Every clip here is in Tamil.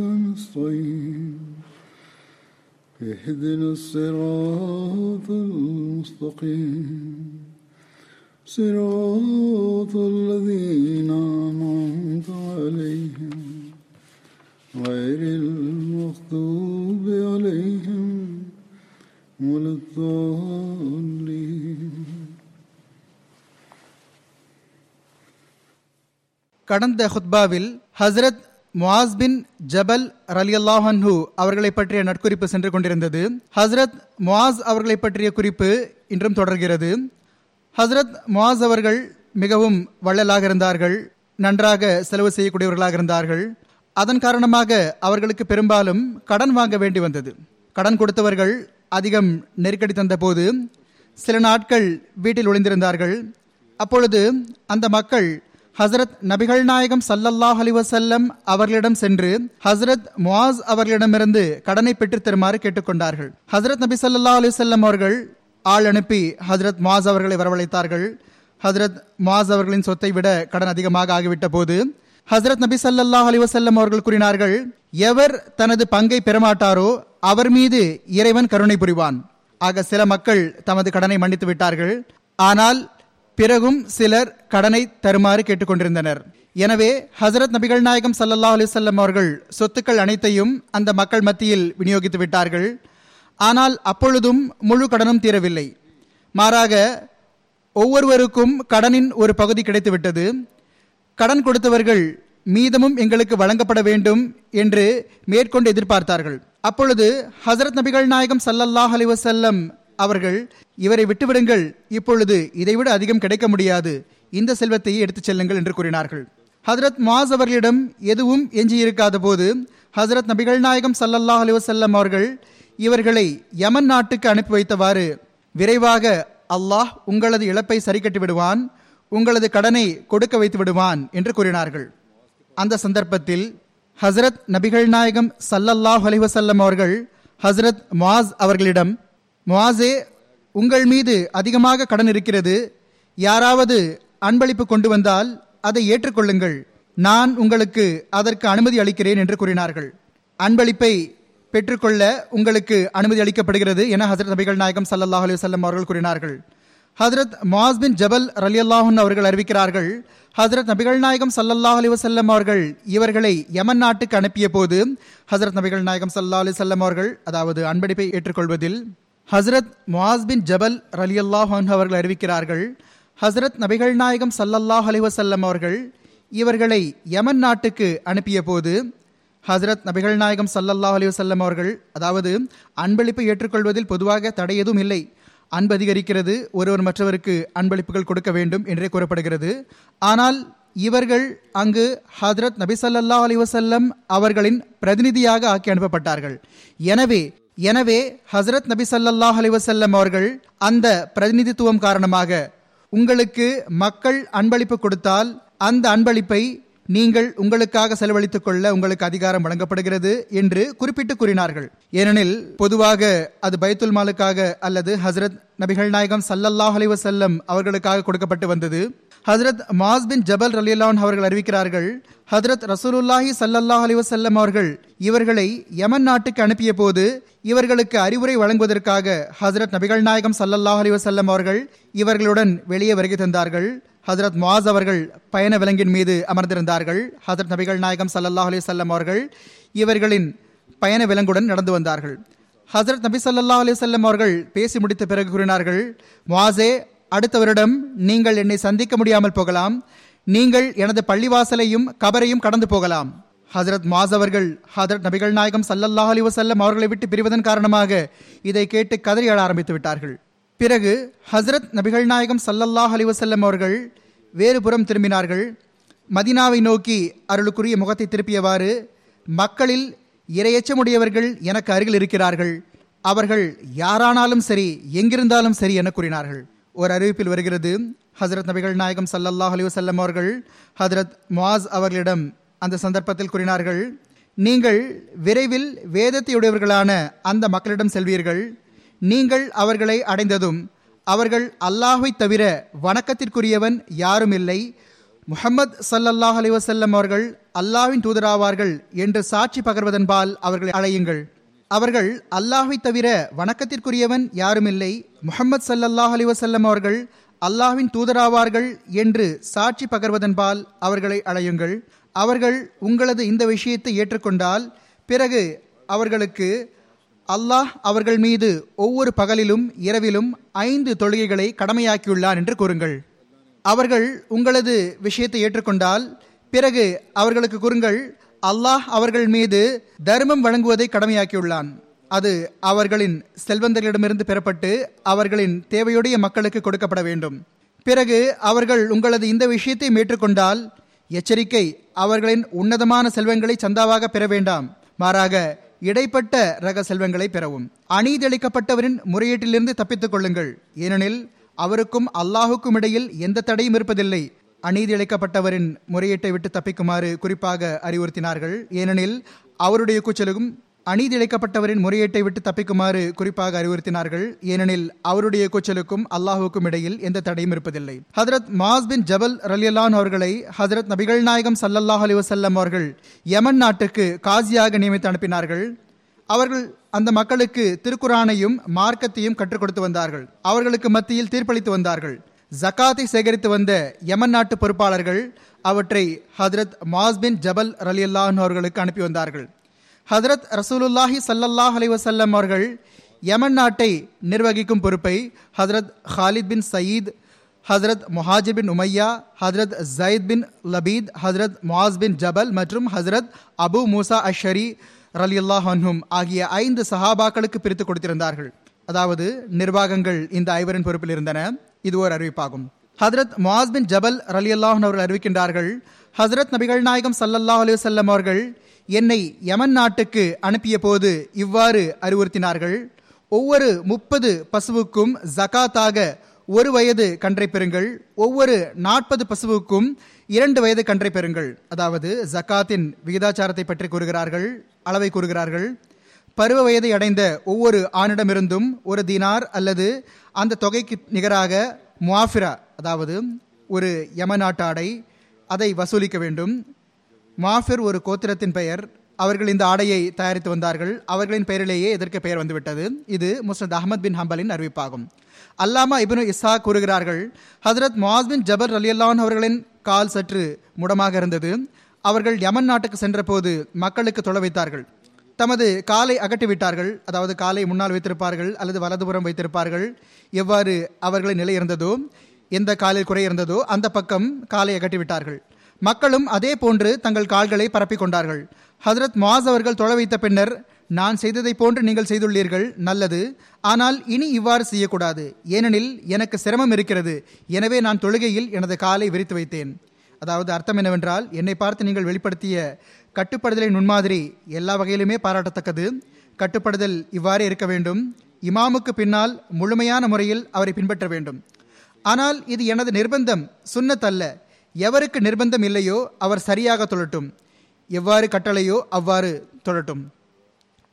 نستعين اهدنا الصراط المستقيم صراط الذين أنعمت عليهم غير المغضوب عليهم ولا الضالين கடந்த ஹுத்பாவில் ஹஸ்ரத் முவாஸ் பின் ஜபல் ரலியல்லாஹன்ஹு அவர்களை பற்றிய நட்குறிப்பு சென்று கொண்டிருந்தது. ஹஸ்ரத் முவாஸ் அவர்களை பற்றிய குறிப்பு இன்றும் தொடர்கிறது. ஹஸ்ரத் முவாஸ் அவர்கள் மிகவும் வள்ளலாக இருந்தார்கள் நன்றாக செலவு செய்யக்கூடியவர்களாக இருந்தார்கள். அதன் காரணமாக அவர்களுக்கு பெரும்பாலும் கடன் வாங்க வேண்டி வந்தது. கடன் கொடுத்தவர்கள் அதிகம் நெருக்கடி தந்தபோது சில நாட்கள் வீட்டில் ஒளிந்திருந்தார்கள். அப்பொழுது அந்த மக்கள் ஹசரத் நபிகள் நாயகம் சல்லல்லாஹ் அலிவசல்லம் அவர்களிடம் சென்று ஹசரத் முவாஸ் அவர்களிடமிருந்து கடனை பெற்று தருமாறு கேட்டுக்கொண்டார்கள். ஹசரத் நபி சல்லா அலிவசல்லம் அவர்கள் ஆள் அனுப்பி ஹசரத் முவாஸ் அவர்களை வரவழைத்தார்கள். ஹசரத் முவாஸ் அவர்களின் சொத்தை விட கடன் அதிகமாக ஆகிவிட்ட போது ஹசரத் நபி சல்லல்லாஹ் அலிவசல்லம் அவர்கள் கூறினார்கள் எவர் தனது பங்கை பெறமாட்டாரோ அவர் மீது இறைவன் கருணை புரிவான். ஆக சில மக்கள் தமது கடனை மன்னித்து விட்டார்கள். ஆனால் பிறகும் சிலர் கடனை தருமாறு கேட்டுக்கொண்டிருந்தனர். எனவே ஹசரத் நபிகள் நாயகம் சல்லல்லா அலிசல்லம் அவர்கள் சொத்துக்கள் அனைத்தையும் அந்த மக்கள் மத்தியில் விநியோகித்து விட்டார்கள். ஆனால் அப்பொழுதும் முழு கடனும் தீரவில்லை. மாறாக ஒவ்வொருவருக்கும் கடனின் ஒரு பகுதி கிடைத்துவிட்டது. கடன் கொடுத்தவர்கள் மீதமும் எங்களுக்கு வழங்கப்பட வேண்டும் என்று மேற்கொண்டு எதிர்பார்த்தார்கள். அப்பொழுது ஹசரத் நபிகள் நாயகம் சல்லல்லாஹ் அலி வசல்லம் அவர்கள் இவரை விட்டுவிடுங்கள் இப்பொழுது இதைவிட அதிகம் கிடைக்க முடியாது. இந்த செல்வத்தை எடுத்துச் செல்லுங்கள் என்று கூறினார்கள். ஹசரத் மாஸ் அவர்களிடம் எதுவும் எஞ்சியிருக்காத போது ஹசரத் நபிகள் நாயகம் சல்லல்லாஹ் அலிவசல்லம் அவர்கள் இவர்களை யமன் நாட்டுக்கு அனுப்பி வைத்தவாறு விரைவாக அல்லாஹ் உங்களது இழப்பை சரி கட்டி விடுவான் உங்களது கடனை கொடுக்க வைத்து விடுவான் என்று கூறினார்கள். அந்த சந்தர்ப்பத்தில் ஹசரத் நபிகள் நாயகம் சல்லல்லாஹ் அலிவசல்லம் அவர்கள் ஹசரத் மாஸ் அவர்களிடம் முவாசே உங்கள் மீது அதிகமாக கடன் இருக்கிறது. யாராவது அன்பளிப்பு கொண்டு வந்தால் அதை ஏற்றுக்கொள்ளுங்கள். நான் உங்களுக்கு அதற்கு அனுமதி அளிக்கிறேன் என்று கூறினார்கள். அன்பளிப்பை பெற்றுக்கொள்ள உங்களுக்கு அனுமதி அளிக்கப்படுகிறது என ஹசரத் நபிகள் நாயகம் சல்லாஹ் அலி அவர்கள் கூறினார்கள். ஹசரத் மாஸ் பின் ஜபல் ரலி அல்லாஹன் அவர்கள் அறிவிக்கிறார்கள் ஹசரத் நபிகள் நாயகம் சல்லல்லாஹ் அலி வசல்லம் அவர்கள் இவர்களை யமன் நாட்டுக்கு அனுப்பிய போது ஹசரத் நபிகள் நாயகம் சல்லா அலி வல்லம் அவர்கள் அதாவது அன்பளிப்பை ஏற்றுக்கொள்வதில் ஹசரத் முவாஸ் பின் ஜபல் அலி அல்லாஹான் அவர்கள் அறிவிக்கிறார்கள் ஹசரத் நபிகள் நாயகம் சல்லல்லாஹ் அலிவசல்லம் அவர்கள் இவர்களை யமன் நாட்டுக்கு அனுப்பிய போது ஹசரத் நபிகள் நாயகம் சல்லல்லாஹ் அலிவசல்லம் அவர்கள் அதாவது அன்பளிப்பை ஏற்றுக்கொள்வதில் பொதுவாக தடை எதுவும் இல்லை. அன்பு அதிகரிக்கிறது ஒருவர் மற்றவருக்கு அன்பளிப்புகள் கொடுக்க வேண்டும் என்றே கூறப்படுகிறது. ஆனால் இவர்கள் அங்கு ஹதரத் நபி சல்லா அலி வசல்லம் அவர்களின் பிரதிநிதியாக ஆக்கி அனுப்பப்பட்டார்கள். எனவே எனவே ஹசரத் நபி சல்லாஹ் அலிவசல்லம் அவர்கள் அந்த பிரதிநிதித்துவம் காரணமாக உங்களுக்கு மக்கள் அன்பளிப்பு கொடுத்தால் அந்த அன்பளிப்பை நீங்கள் உங்களுக்காக செலவழித்துக் கொள்ள உங்களுக்கு அதிகாரம் வழங்கப்படுகிறது என்று குறிப்பிட்டு கூறினார்கள். ஏனெனில் பொதுவாக அது பைத்துல் மாலுக்காக அல்லது ஹசரத் நபிகள் நாயகம் சல்லல்லாஹ் அலிவசல்லம் அவர்களுக்காக கொடுக்கப்பட்டு வந்தது. ஹசரத் மாஸ் பின் ஜபல் ரலியல்லான் அவர்கள் அறிவிக்கிறார்கள் ஹசரத் ரசூலுல்லாஹி சல்லல்லாஹ் அலிவசல்லம் அவர்கள் இவர்களை யமன் நாட்டுக்கு அனுப்பிய போது இவர்களுக்கு அறிவுரை வழங்குவதற்காக ஹசரத் நபிகள் நாயகம் சல்லல்லாஹ் அலிவசல்லம் அவர்கள் இவர்களுடன் வெளியே வருகை தந்தார்கள். ஹசரத் முவாஸ் அவர்கள் பயண விலங்கின் மீது அமர்ந்திருந்தார்கள். ஹசரத் நபிகள் நாயகம் சல்லல்லாஹ் அலிவசல்லம் அவர்கள் இவர்களின் பயண விலங்குடன் நடந்து வந்தார்கள். ஹசரத் நபி சல்லா அலைஹி வஸல்லம் அவர்கள் பேசி முடித்த பிறகு கூறினார்கள் மாசே அடுத்த வருடம் நீங்கள் என்னை சந்திக்க முடியாமல் போகலாம். நீங்கள் எனது பள்ளிவாசலையும் கபரையும் கடந்து போகலாம். ஹசரத் மாஸ் அவர்கள் ஹஜரத் நபிகள் நாயகம் சல்லல்லாஹ் அலி வசல்லம் அவர்களை விட்டு பிரிவதன் காரணமாக இதை கேட்டு கதறி எழ ஆரம்பித்து விட்டார்கள். பிறகு ஹசரத் நபிகள் நாயகம் சல்லல்லாஹ் அலி வசல்லம் அவர்கள் வேறுபுறம் திரும்பினார்கள். மதினாவை நோக்கி அருளுக்குரிய முகத்தை திருப்பியவாறு மக்களில் இரையச்சமுடையவர்கள் எனக்கு அருகில் இருக்கிறார்கள். அவர்கள் யாரானாலும் சரி எங்கிருந்தாலும் சரி என கூறினார்கள். ஒரு அறிவிப்பில் வருகிறது. ஹசரத் நபிகள் நாயகம் சல்லல்லாஹ் அலைஹி வஸல்லம் அவர்கள் ஹஜரத் முவாஸ் அவர்களிடம் அந்த சந்தர்ப்பத்தில் கூறினார்கள் நீங்கள் விரைவில் வேதத்தையுடையவர்களான அந்த மக்களிடம் செல்வீர்கள். நீங்கள் அவர்களை அடைந்ததும் அவர்கள் அல்லாஹை தவிர வணக்கத்திற்குரியவன் யாரும் இல்லை. முஹம்மத் சல்லல்லாஹ் அலைஹி அவர்கள் அல்லாஹ்வின் தூதராவார்கள் என்று சாட்சி பகர்வதன்பால் அவர்களை அழையுங்கள். அவர்கள் அல்லாஹை தவிர வணக்கத்திற்குரியவன் யாருமில்லை. முஹம்மது சல்லல்லாஹ் அலைஹி வஸல்லம் அவர்கள் அல்லாஹ்வின் தூதராவார்கள் என்று சாட்சி பகர்வதன்பால் அவர்களை அழையுங்கள். அவர்கள் உங்களது இந்த விஷயத்தை ஏற்றுக்கொண்டால் பிறகு அவர்களுக்கு அல்லாஹ் அவர்கள் மீது ஒவ்வொரு பகலிலும் இரவிலும் ஐந்து தொழுகைகளை கடமையாக்கியுள்ளான் என்று கூறுங்கள். அவர்கள் உங்களது விஷயத்தை ஏற்றுக்கொண்டால் பிறகு அவர்களுக்கு கூறுங்கள் அல்லாஹ் அவர்கள் மீது தர்மம் வழங்குவதை கடமையாக்கியுள்ளான். அது அவர்களின் செல்வந்தர்களிடமிருந்து பெறப்பட்டு அவர்களின் தேவையுடைய மக்களுக்கு கொடுக்கப்பட வேண்டும். பிறகு அவர்கள் உங்களது இந்த விஷயத்தை மேற்றுக்கொண்டால் எச்சரிக்கை அவர்களின் உன்னதமான செல்வங்களை சந்தாவாக பெற வேண்டாம். மாறாக இடைப்பட்ட ரக செல்வங்களை பெறவும். அநீதியளிக்கப்பட்டவரின் முறையீட்டிலிருந்து தப்பித்துக் கொள்ளுங்கள். ஏனெனில் அவருக்கும் அல்லாஹுக்கும் இடையில் எந்த தடையும் இருப்பதில்லை. அநீதி இழைக்கப்பட்டவரின் முறையீட்டை விட்டு தப்பிக்குமாறு குறிப்பாக அறிவுறுத்தினார்கள். ஏனெனில் அவருடைய கூச்சலுக்கும் அநீதி இழைக்கப்பட்டவரின் முறையீட்டை விட்டு தப்பிக்குமாறு குறிப்பாக அறிவுறுத்தினார்கள். ஏனெனில் அவருடைய கூச்சலுக்கும் அல்லாஹுக்கும் இடையில் எந்த தடையும் இருப்பதில்லை. ஹதரத் மாஸ் பின் ஜபல் ரலியல்லான் அவர்களை ஹதரத் நபிகள் நாயகம் சல்லல்லாஹ் அலி வசல்லம் அவர்கள் யமன் நாட்டுக்கு காசியாக நியமித்து அனுப்பினார்கள். அவர்கள் அந்த மக்களுக்கு திருக்குரானையும் மார்க்கத்தையும் கற்றுக் கொடுத்து வந்தார்கள். அவர்களுக்கு மத்தியில் தீர்ப்பளித்து வந்தார்கள். ஜக்காத்தை சேகரித்து வந்த யமன் நாட்டு பொறுப்பாளர்கள் அவற்றை ஹதரத் மாஸ் பின் ஜபல் ரலியல்லான் அவர்களுக்கு அனுப்பி வந்தார்கள். ஹதரத் ரசூலுல்லாஹி சல்லல்லாஹ் அலி வசல்லம் அவர்கள் யமன் நாட்டை நிர்வகிக்கும் பொறுப்பை ஹதரத் ஹாலித் பின் சயீத் ஹசரத் முஹாஜிர் பின் உமையா ஹசரத் ஜயத் பின் லபீத் ஹசரத் முவாஸ் பின் ஜபல் மற்றும் ஹசரத் அபு மூசா அஷரி ரலி அன்ஹும் ஆகிய ஐந்து சஹாபாக்களுக்கு பிரித்து கொடுத்திருந்தார்கள். அதாவது நிர்வாகங்கள் இந்த ஐவரின் பொறுப்பில் இருந்தன. இது ஒரு அறிவிப்பாகும். ஹதரத் முவாஸ் பின் ஜபல் ரலியல்லாஹன் அவர்கள் அறிவிக்கின்றார்கள் ஹசரத் நபிகள் நாயகம் சல்லல்லாஹ் அலி வல்லம் அவர்கள் என்னை யமன் நாட்டுக்கு அனுப்பிய போது இவ்வாறு அறிவுறுத்தினார்கள் ஒவ்வொரு முப்பது பசுவுக்கும் ஜகாத்தாக ஒரு வயது கன்றை பெறுங்கள் ஒவ்வொரு நாற்பது பசுவுக்கும் இரண்டு வயது கன்றை பெறுங்கள். அதாவது ஜக்காத்தின் விகிதாச்சாரத்தை பற்றி கூறுகிறார்கள் அளவை கூறுகிறார்கள். பருவ வயதை அடைந்த ஒவ்வொரு ஆணிடமிருந்தும் ஒரு தினார் அல்லது அந்த தொகைக்கு நிகராக முவாஃபிரா அதாவது ஒரு யமநாட்டாடை ஆடை அதை வசூலிக்க வேண்டும். மாஃபிர் ஒரு கோத்திரத்தின் பெயர். அவர்கள் இந்த ஆடையை தயாரித்து வந்தார்கள். அவர்களின் பெயரிலேயே இதற்கு பெயர் வந்துவிட்டது. இது முஸ்னத் அஹமத் பின் ஹம்பலின் அறிவிப்பாகும். அல்லாமா இபின் இஸ்ஹா கூறுகிறார்கள் ஹசரத் முவாஸ் பின் ஜபர் அலியல்லான் அவர்களின் கால் சற்று முடமாக இருந்தது. அவர்கள் யமன் நாட்டுக்கு சென்றபோது மக்களுக்கு தொலை வைத்தார்கள். தமது காலை அகட்டிவிட்டார்கள். அதாவது காலை முன்னால் வைத்திருப்பார்கள் அல்லது வலதுபுறம் வைத்திருப்பார்கள். எவ்வாறு அவர்களின் நிலை இருந்ததோ எந்த காலில் குறை இருந்ததோ அந்த பக்கம் காலை அகட்டிவிட்டார்கள். மக்களும் அதே போன்று தங்கள் கால்களை பரப்பிக் கொண்டார்கள். ஹதரத் மாஸ் அவர்கள் தொலை வைத்த பின்னர் நான் செய்ததை போன்று நீங்கள் செய்துள்ளீர்கள் நல்லது. ஆனால் இனி இவ்வாறு செய்யக்கூடாது. ஏனெனில் எனக்கு சிரமம் இருக்கிறது. எனவே நான் தொழுகையில் எனது காலை விரித்து வைத்தேன். அதாவது அர்த்தம் என்னவென்றால் என்னை பார்த்து நீங்கள் வெளிப்படுத்திய கட்டுப்படுதலின் முன்மாதிரி எல்லா வகையிலுமே பாராட்டத்தக்கது. கட்டுப்படுதல் இவ்வாறே இருக்க வேண்டும். இமாமுக்கு பின்னால் முழுமையான முறையில் அவரை பின்பற்ற வேண்டும். ஆனால் இது எனது நிர்பந்தம் சுன்னத் அல்ல. எவருக்கு நிர்பந்தம் இல்லையோ அவர் சரியாக தொழட்டும் எவ்வாறு கட்டளையோ அவ்வாறு தொழட்டும்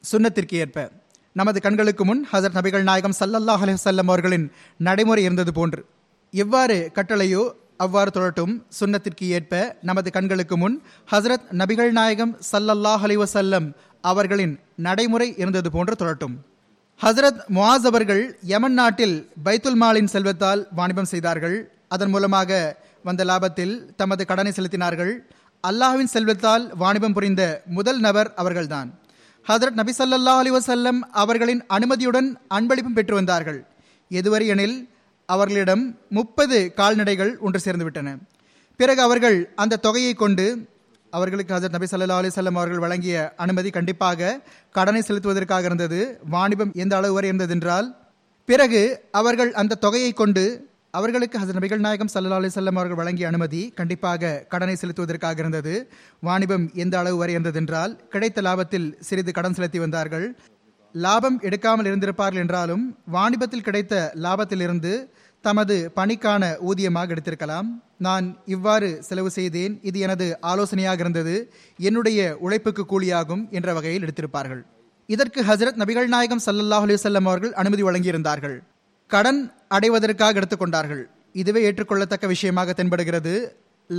சுன்னத்திற்கு ஏற்ப. நமது கண்களுக்கு முன் ஹசரத் நபிகள் நாயகம் சல்லல்லாஹ் அலிவசல்லம் அவர்களின் நடைமுறை இருந்தது போன்று. எவ்வாறு கட்டளையோ அவ்வாறு தொழட்டும் சுன்னத்திற்கு ஏற்ப நமது கண்களுக்கு முன் ஹசரத் நபிகள் நாயகம் சல்லல்லாஹ் அலிவசல்லம் அவர்களின் நடைமுறை இருந்தது போன்று தொழட்டும் ஹசரத் முவாஸ் அவர்கள் யமன் நாட்டில் பைத்துல் மாலின் செல்வத்தால் வாணிபம் செய்தார்கள். அதன் மூலமாக வந்த லாபத்தில் தமது கடனை செலுத்தினார்கள். அல்லாஹ்வின் செல்வத்தால் வாணிபம் புரிந்த முதல் நபர் அவர்கள்தான். ஹதரத் நபி சல்லா அலி வசல்லம் அவர்களின் அனுமதியுடன் அன்பளிப்பும் பெற்று வந்தார்கள். எதுவரை எனில் அவர்களிடம் முப்பது கால்நடைகள் ஒன்று சேர்ந்துவிட்டன. பிறகு அவர்கள் அந்த தொகையை கொண்டு அவர்களுக்கு ஹசரத் நபி சல்லா அலிசல்லம் அவர்கள் வழங்கிய அனுமதி கண்டிப்பாக கடனை செலுத்துவதற்காக இருந்தது. வாணிபம் எந்த அளவு வரை இருந்தது என்றால் பிறகு அவர்கள் அந்த தொகையை கொண்டு அவர்களுக்கு ஹசரத் நபிகள் நாயகம் சல்லா அலிசல்லம் அவர்கள் வழங்கிய அனுமதி கண்டிப்பாக கடனை செலுத்துவதற்காக இருந்தது. வாணிபம் எந்த அளவு வரை இருந்தது என்றால் கிடைத்த லாபத்தில் சிறிது கடன் செலுத்தி வந்தார்கள். லாபம் எடுக்காமல் இருந்திருப்பார்கள் என்றாலும் வாணிபத்தில் கிடைத்த லாபத்திலிருந்து தமது பணிக்கான ஊதியமாக எடுத்திருக்கலாம். நான் இவ்வாறு செலவு செய்தேன். இது எனது ஆலோசனையாக இருந்தது. என்னுடைய உழைப்புக்கு கூலியாகும் என்ற வகையில் எடுத்திருப்பார்கள். இதற்கு ஹசரத் நபிகள் நாயகம் ஸல்லல்லாஹு அலிசல்லம் அவர்கள் அனுமதி வழங்கியிருந்தார்கள். கடன் அடைவதற்காக எடுத்துக்கொண்டார்கள். இதுவே ஏற்றுக்கொள்ளத்தக்க விஷயமாக தென்படுகிறது.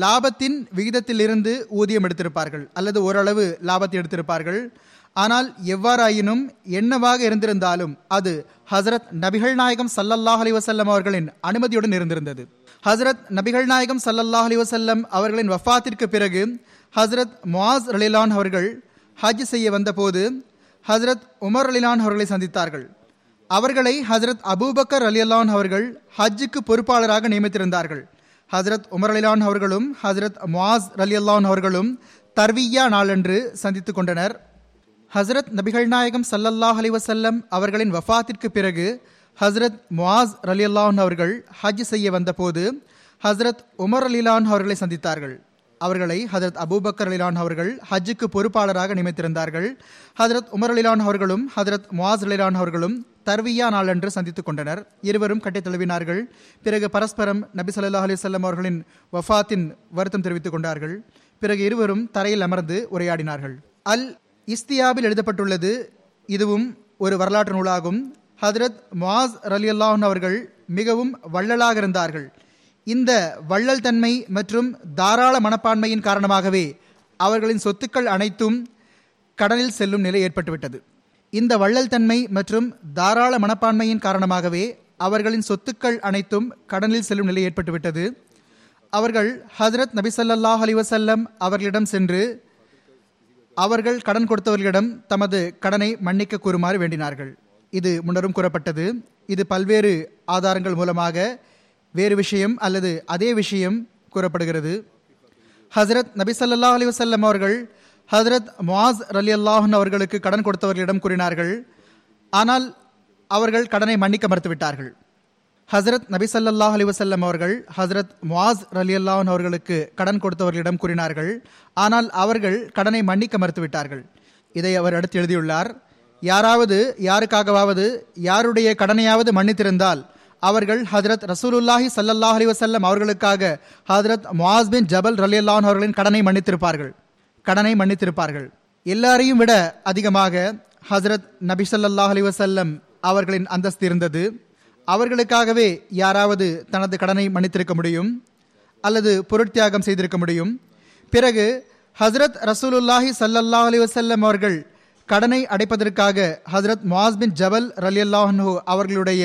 லாபத்தின் விகிதத்திலிருந்து ஊதியம் எடுத்திருப்பார்கள். அல்லது ஓரளவு லாபத்தை எடுத்திருப்பார்கள். ஆனால் எவ்வாறாயினும் என்னவாக இருந்திருந்தாலும் அது ஹசரத் நபிகள் நாயகம் சல்லல்லாஹ் அலி வசல்லம் அவர்களின் அனுமதியுடன் இருந்திருந்தது. ஹசரத் நபிகள் நாயகம் சல்லல்லாஹ் அலி வசல்லம் அவர்களின் வஃபாத்திற்கு பிறகு ஹசரத் முவாஸ் ரலிலான் அவர்கள் ஹஜ் செய்ய வந்தபோது ஹசரத் உமர் அலிலான் அவர்களை சந்தித்தார்கள். அவர்களை ஹசரத் அபூபக்கர் அலியல்லான் அவர்கள் ஹஜ்ஜுக்கு பொறுப்பாளராக நியமித்திருந்தார்கள். ஹசரத் உமர் அலிலான் அவர்களும் ஹசரத் முவாஸ் ரலியல்லான் அவர்களும் தர்வியா நாளன்று சந்தித்துக் கொண்டனர். ஹசரத் நபிகள் நாயகம் சல்லல்லாஹ் அலிவசல்லம் அவர்களின் வஃத்திற்கு பிறகு ஹசரத் முவாஸ் ரலியல்லான் அவர்கள் ஹஜ் செய்ய வந்தபோது ஹசரத் உமர் அலிலான் அவர்களை சந்தித்தார்கள். அவர்களை ஹசரத் அபூபக்கர் அலிலான் அவர்கள் ஹஜ்ஜுக்கு பொறுப்பாளராக நியமித்திருந்தார்கள். ஹசரத் உமர் அலிலான் அவர்களும் ஹசரத் முவாஸ் அலிலான் அவர்களும் தர்வியா நாளன்று சந்தித்துக் கொண்டனர். இருவரும் கட்டை தழுவினார்கள். பிறகு பரஸ்பரம் நபி சல்லா அலிசல்லம் அவர்களின் வஃபாத்தின் வருத்தம் தெரிவித்துக் கொண்டார்கள். பிறகு இருவரும் தரையில் அமர்ந்து உரையாடினார்கள். அல் இஸ்தியாபில் எழுதப்பட்டுள்ளது. இதுவும் ஒரு வரலாற்று நூலாகும். ஹதரத் மாஸ் அலி அல்லாஹன் அவர்கள் மிகவும் வள்ளலாக இருந்தார்கள். இந்த வள்ளல் தன்மை மற்றும் தாராள மனப்பான்மையின் காரணமாகவே அவர்களின் சொத்துக்கள் அனைத்தும் கடனில் செல்லும் நிலை ஏற்பட்டுவிட்டது. இந்த வள்ளல் தன்மை மற்றும் தாராள மனப்பான்மையின் காரணமாகவே அவர்களின் சொத்துக்கள் அனைத்தும் கடனில் செல்லும் நிலை ஏற்பட்டுவிட்டது. அவர்கள் ஹதரத் நபிசல்லாஹ் அலி வசல்லம் அவர்களிடம் சென்று அவர்கள் கடன் கொடுத்தவர்களிடம் தமது கடனை மன்னிக்க கூறுமாறு வேண்டினார்கள். இது முன்னரும் கூறப்பட்டது. இது பல்வேறு ஆதாரங்கள் மூலமாக வேறு விஷயம் அல்லது அதே விஷயம் கூறப்படுகிறது. ஹசரத் நபி சல்லா அலி வசல்லம் அவர்கள் ஹசரத் முவாஸ் ரலி அல்லாஹன் அவர்களுக்கு கடன் கொடுத்தவர்களிடம் கூறினார்கள். ஆனால் அவர்கள் கடனை மன்னிக்க மறுத்துவிட்டார்கள். ஹசரத் நபி ஸல்லல்லாஹு அலைஹி அவர்கள் ஹசரத் முவாஸ் அலி அல்லாஹன் அவர்களுக்கு கடன் கொடுத்தவர்களிடம் கூறினார்கள். ஆனால் அவர்கள் கடனை மன்னிக்க மறுத்துவிட்டார்கள். இதை அவர் அடுத்து எழுதியுள்ளார். யாராவது யாருக்காகவாவது யாருடைய கடனையாவது மன்னித்திருந்தால் அவர்கள் ஹதரத் ரசூலுல்லாஹி சல்லல்லாஹ் அலிவசல்லம் அவர்களுக்காக ஹஜரத் முவாஸ் பின் ஜபல் ரலியல்லாஹு அவர்களின் கடனை மன்னித்திருப்பார்கள். கடனை மன்னித்திருப்பார்கள். எல்லாரையும் விட அதிகமாக ஹசரத் நபி சல்லாஹ் அலைஹி அவர்களின் அந்தஸ்து இருந்தது. அவர்களுக்காகவே யாராவது தனது கடனை மன்னித்திருக்க முடியும் அல்லது பொருட்தியாகம் செய்திருக்க முடியும். பிறகு ஹசரத் ரசூலுல்லாஹி சல்லல்லா அலி வசல்லம் அவர்கள் கடனை அடைப்பதற்காக ஹசரத் முவாஸ் பின் ஜபல் ரலியல்லாஹு அவர்களுடைய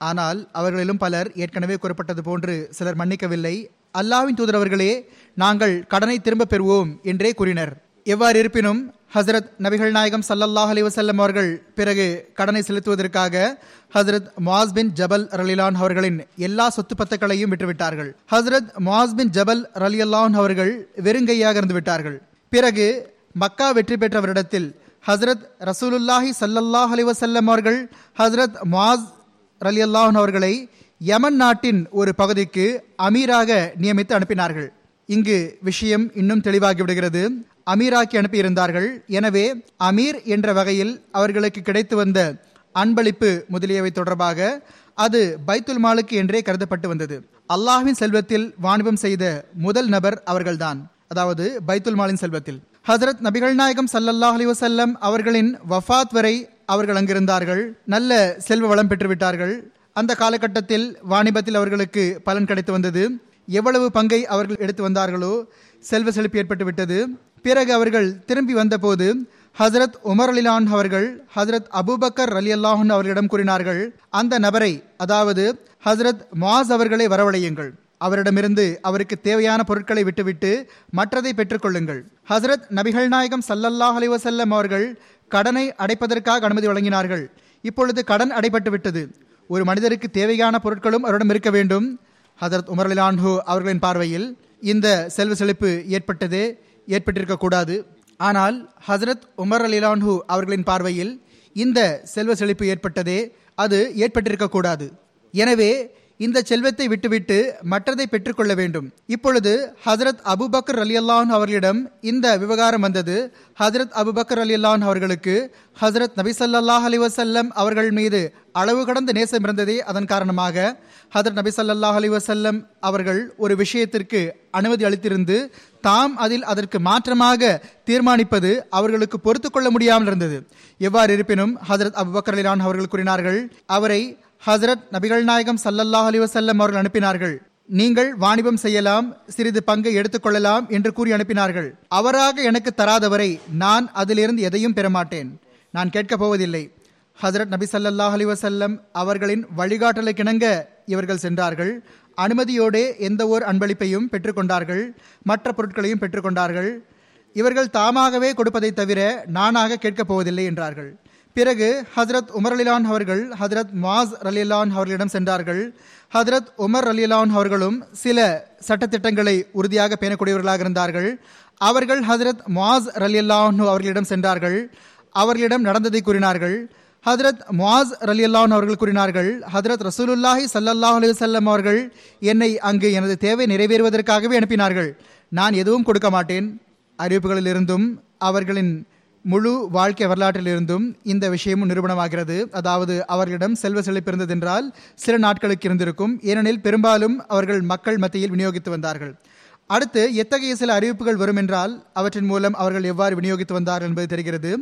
ஆனால் அவர்களிலும் பலர் ஏற்கனவே கூறப்பட்டது போன்று சிலர் மன்னிக்கவில்லை. அல்லாஹ்வின் தூதரவர்களே நாங்கள் கடனை திரும்ப பெறுவோம் என்றே கூறினர். எவ்வாறு இருப்பினும் ஹசரத் நபிகள் நாயகம் சல்லல்லாஹ் அலி வசல்லம் அவர்கள் பிறகு கடனை செலுத்துவதற்காக ஹசரத் முவாஸ் பின் ஜபல் ரலிலான் அவர்களின் எல்லா சொத்து பத்துக்களையும் விட்டுவிட்டார்கள் ஹசரத் முவாஸ் பின் ஜபல் ரலியல்லான் அவர்கள் வெறுங்கையாக இருந்து விட்டார்கள். பிறகு மக்கா வெற்றி பெற்றவரிடத்தில் ஹசரத் ரசூலுல்லாஹி சல்லல்லாஹ் அலி வசல்லம் அவர்கள் ஹசரத் முவாஸ் ரலியல்லாஹன் அவர்களை யமன் நாட்டின் ஒரு பகுதிக்கு அமீராக நியமித்து அனுப்பினார்கள். இங்கு விஷயம் இன்னும் தெளிவாகிவிடுகிறது அமீராக்கி அனுப்பியிருந்தார்கள். எனவே அமீர் என்ற வகையில் அவர்களுக்கு கிடைத்து வந்த அன்பளிப்பு முதலியவை தொடர்பாக அது பைத்துல் மாலுக்கு என்றே கருதப்பட்டு வந்தது. அல்லாஹின் செல்வத்தில் வாணிபம் செய்த முதல் நபர் அவர்கள்தான். அதாவது பைத்துல் மாலின் செல்வத்தில். ஹசரத் நபிகள் நாயகம் சல்லல்லாஹ் அலி வசல்லம் அவர்களின் வஃபாத் வரை அவர்கள் அங்கிருந்தார்கள். நல்ல செல்வ வளம் பெற்றுவிட்டார்கள். அந்த காலகட்டத்தில் வாணிபத்தில் அவர்களுக்கு பலன் கிடைத்து வந்தது. எவ்வளவு பங்கை அவர்கள் எடுத்து வந்தார்களோ செல்வ செழிப்பு ஏற்பட்டு விட்டது பிறகு அவர்கள் திரும்பி வந்தபோது ஹசரத் உமர் அலிலான் அவர்கள் ஹசரத் அபுபக்கர் அலி அல்லாஹன் அவர்களிடம் கூறினார்கள் அந்த நபரை அதாவது ஹசரத் மாஸ் அவர்களை வரவழையுங்கள். அவரிடமிருந்து அவருக்கு தேவையான பொருட்களை விட்டுவிட்டு மற்றதை பெற்றுக்கொள்ளுங்கள். ஹசரத் நபிகள் நாயகம் சல்லல்லாஹ் அலிவசல்லம் அவர்கள் கடனை அடைப்பதற்காக அனுமதி வழங்கினார்கள். இப்பொழுது கடன் அடைபட்டு விட்டது. ஒரு மனிதருக்கு தேவையான பொருட்களும் அவரிடம் இருக்க வேண்டும். ஹசரத் உமர் அலிலான்ஹு அவர்களின் பார்வையில் இந்த செல்வ செழிப்பு ஏற்பட்டதே. ஏற்பட்டிருக்கக்கூடாது. ஆனால் ஹசரத் உமர் அலிலான்ஹு அவர்களின் பார்வையில் இந்த செல்வ செழிப்பு ஏற்பட்டதே அது ஏற்பட்டிருக்கக்கூடாது. எனவே இந்த செல்வத்தை விட்டுவிட்டு மற்றதை பெற்றுக்கொள்ள வேண்டும். இப்பொழுது ஹசரத் அபுபக்கர் அலி அல்லான் அவர்களிடம் இந்த விவகாரம் வந்தது. ஹசரத் அபுபக்கர் அலி அல்லான் அவர்களுக்கு ஹசரத் நபி சல்லாஹ் அலி வசல்லம் அவர்கள் மீது அளவு கடந்த நேசம் இருந்ததே அதன் காரணமாக ஹதரத் நபி சல்லாஹ் அலி வசல்லம் அவர்கள் ஒரு விஷயத்திற்கு அனுமதி அளித்திருந்து தாம் அதில் அதற்கு மாற்றமாக தீர்மானிப்பது அவர்களுக்கு பொறுத்து கொள்ள முடியாமல் இருந்தது. எவ்வாறு இருப்பினும் ஹசரத் அபுபக்கர் அலிலான் அவர்கள் கூறினார்கள் அவரை ஹசரத் நபிகள் நாயகம் சல்லல்லாஹ் அலி வசல்லம் அவர்கள் அனுப்பினார்கள். நீங்கள் வாணிபம் செய்யலாம் சிறிது பங்கை எடுத்துக்கொள்ளலாம் என்று கூறி அனுப்பினார்கள். அவராக எனக்கு தராதவரை நான் அதிலிருந்து எதையும் பெறமாட்டேன். நான் கேட்கப் போவதில்லை. ஹசரத் நபி சல்லாஹ் அலி வசல்லம் அவர்களின் வழிகாட்டலுக்கிணங்க இவர்கள் சென்றார்கள். அனுமதியோடே எந்த ஓர் அன்பளிப்பையும் பெற்றுக்கொண்டார்கள். மற்ற பொருட்களையும் பெற்றுக்கொண்டார்கள். இவர்கள் தாமாகவே கொடுப்பதை தவிர நானாக கேட்கப் போவதில்லை என்றார்கள். பிறகு ஹசரத் உமர் அலிலான் அவர்கள் ஹதரத் மாஸ் அலிலான் அவர்களிடம் சென்றார்கள். ஹசரத் உமர் அலிலான் அவர்களும் சில சட்டத்திட்டங்களை உறுதியாக பேணக்கூடியவர்களாக இருந்தார்கள். அவர்கள் ஹசரத் மாஸ் அலிலான் அவர்களிடம் சென்றார்கள். அவர்களிடம் நடந்ததை கூறினார்கள். ஹதரத் முவாஸ் ரலி அல்லான் அவர்கள் கூறினார்கள் ஹதரத் ரசூலுல்லாஹி சல்லல்லாஹ் அலி வல்லம் அவர்கள் என்னை அங்கு எனது தேவை நிறைவேறுவதற்காகவே அனுப்பினார்கள். நான் எதுவும் கொடுக்க மாட்டேன். அறிவிப்புகளிலிருந்தும் அவர்களின் முழு வாழ்க்கை வரலாற்றிலிருந்தும் இந்த விஷயமும் நிரூபணமாகிறது. அதாவது அவர்களிடம் செல்வ செழிப்பு இருந்ததென்றால் சில நாட்களுக்கு இருந்திருக்கும். ஏனெனில் பெரும்பாலும் அவர்கள் மக்கள் மத்தியில் விநியோகித்து வந்தார்கள். அடுத்து எத்தகைய சில அறிவிப்புகள் வரும் என்றால் அவற்றின் மூலம் அவர்கள் எவ்வாறு விநியோகித்து வந்தார்கள் என்பது தெரிகிறது.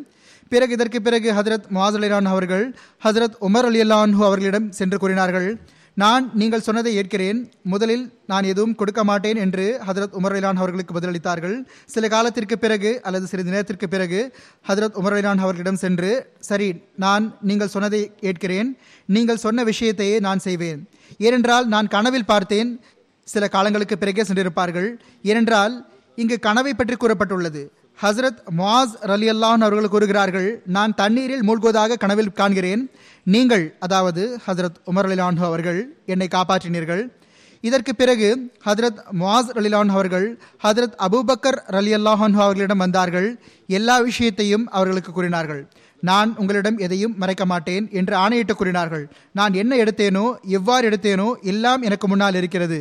பிறகு இதற்கு பிறகு ஹசரத் முவாஸ் அலிலான் அவர்கள் ஹசரத் உமர் அலி அல்லான்ஹூ அவர்களிடம் சென்று கூறினார்கள் நான் நீங்கள் சொன்னதை ஏற்கிறேன். முதலில் நான் எதுவும் கொடுக்க மாட்டேன் என்று ஹதரத் உமர் அலிலான் அவர்களுக்கு பதிலளித்தார்கள். சில காலத்திற்கு பிறகு அல்லது சிறிது நேரத்திற்கு பிறகு ஹதரத் உமர் அலிலான் அவர்களிடம் சென்று சரி நான் நீங்கள் சொன்னதை ஏற்கிறேன். நீங்கள் சொன்ன விஷயத்தையே நான் செய்வேன். ஏனென்றால் நான் கனவில் பார்த்தேன். சில காலங்களுக்கு பிறகே சென்றிருப்பார்கள். ஏனென்றால் இங்கு கனவை பற்றி கூறப்பட்டுள்ளது. ஹசரத் முவாஸ் ரலி அல்லான் அவர்கள் கூறுகிறார்கள் நான் தண்ணீரில் மூழ்குவதாக கனவில் காண்கிறேன். நீங்கள் அதாவது ஹசரத் உமர் அலிலான் அவர்கள் என்னை காப்பாற்றினீர்கள். இதற்கு பிறகு ஹதரத் முவாஸ் அலிலான் அவர்கள் ஹதரத் அபுபக்கர் ரலி அல்லாஹான் அவர்களிடம் வந்தார்கள். எல்லா விஷயத்தையும் அவர்களுக்கு கூறினார்கள். நான் உங்களிடம் எதையும் மறைக்க மாட்டேன் என்று ஆணையிட்டு கூறினார்கள். நான் என்ன எடுத்தேனோ எவ்வாறு எடுத்தேனோ எல்லாம் எனக்கு முன்னால் இருக்கிறது.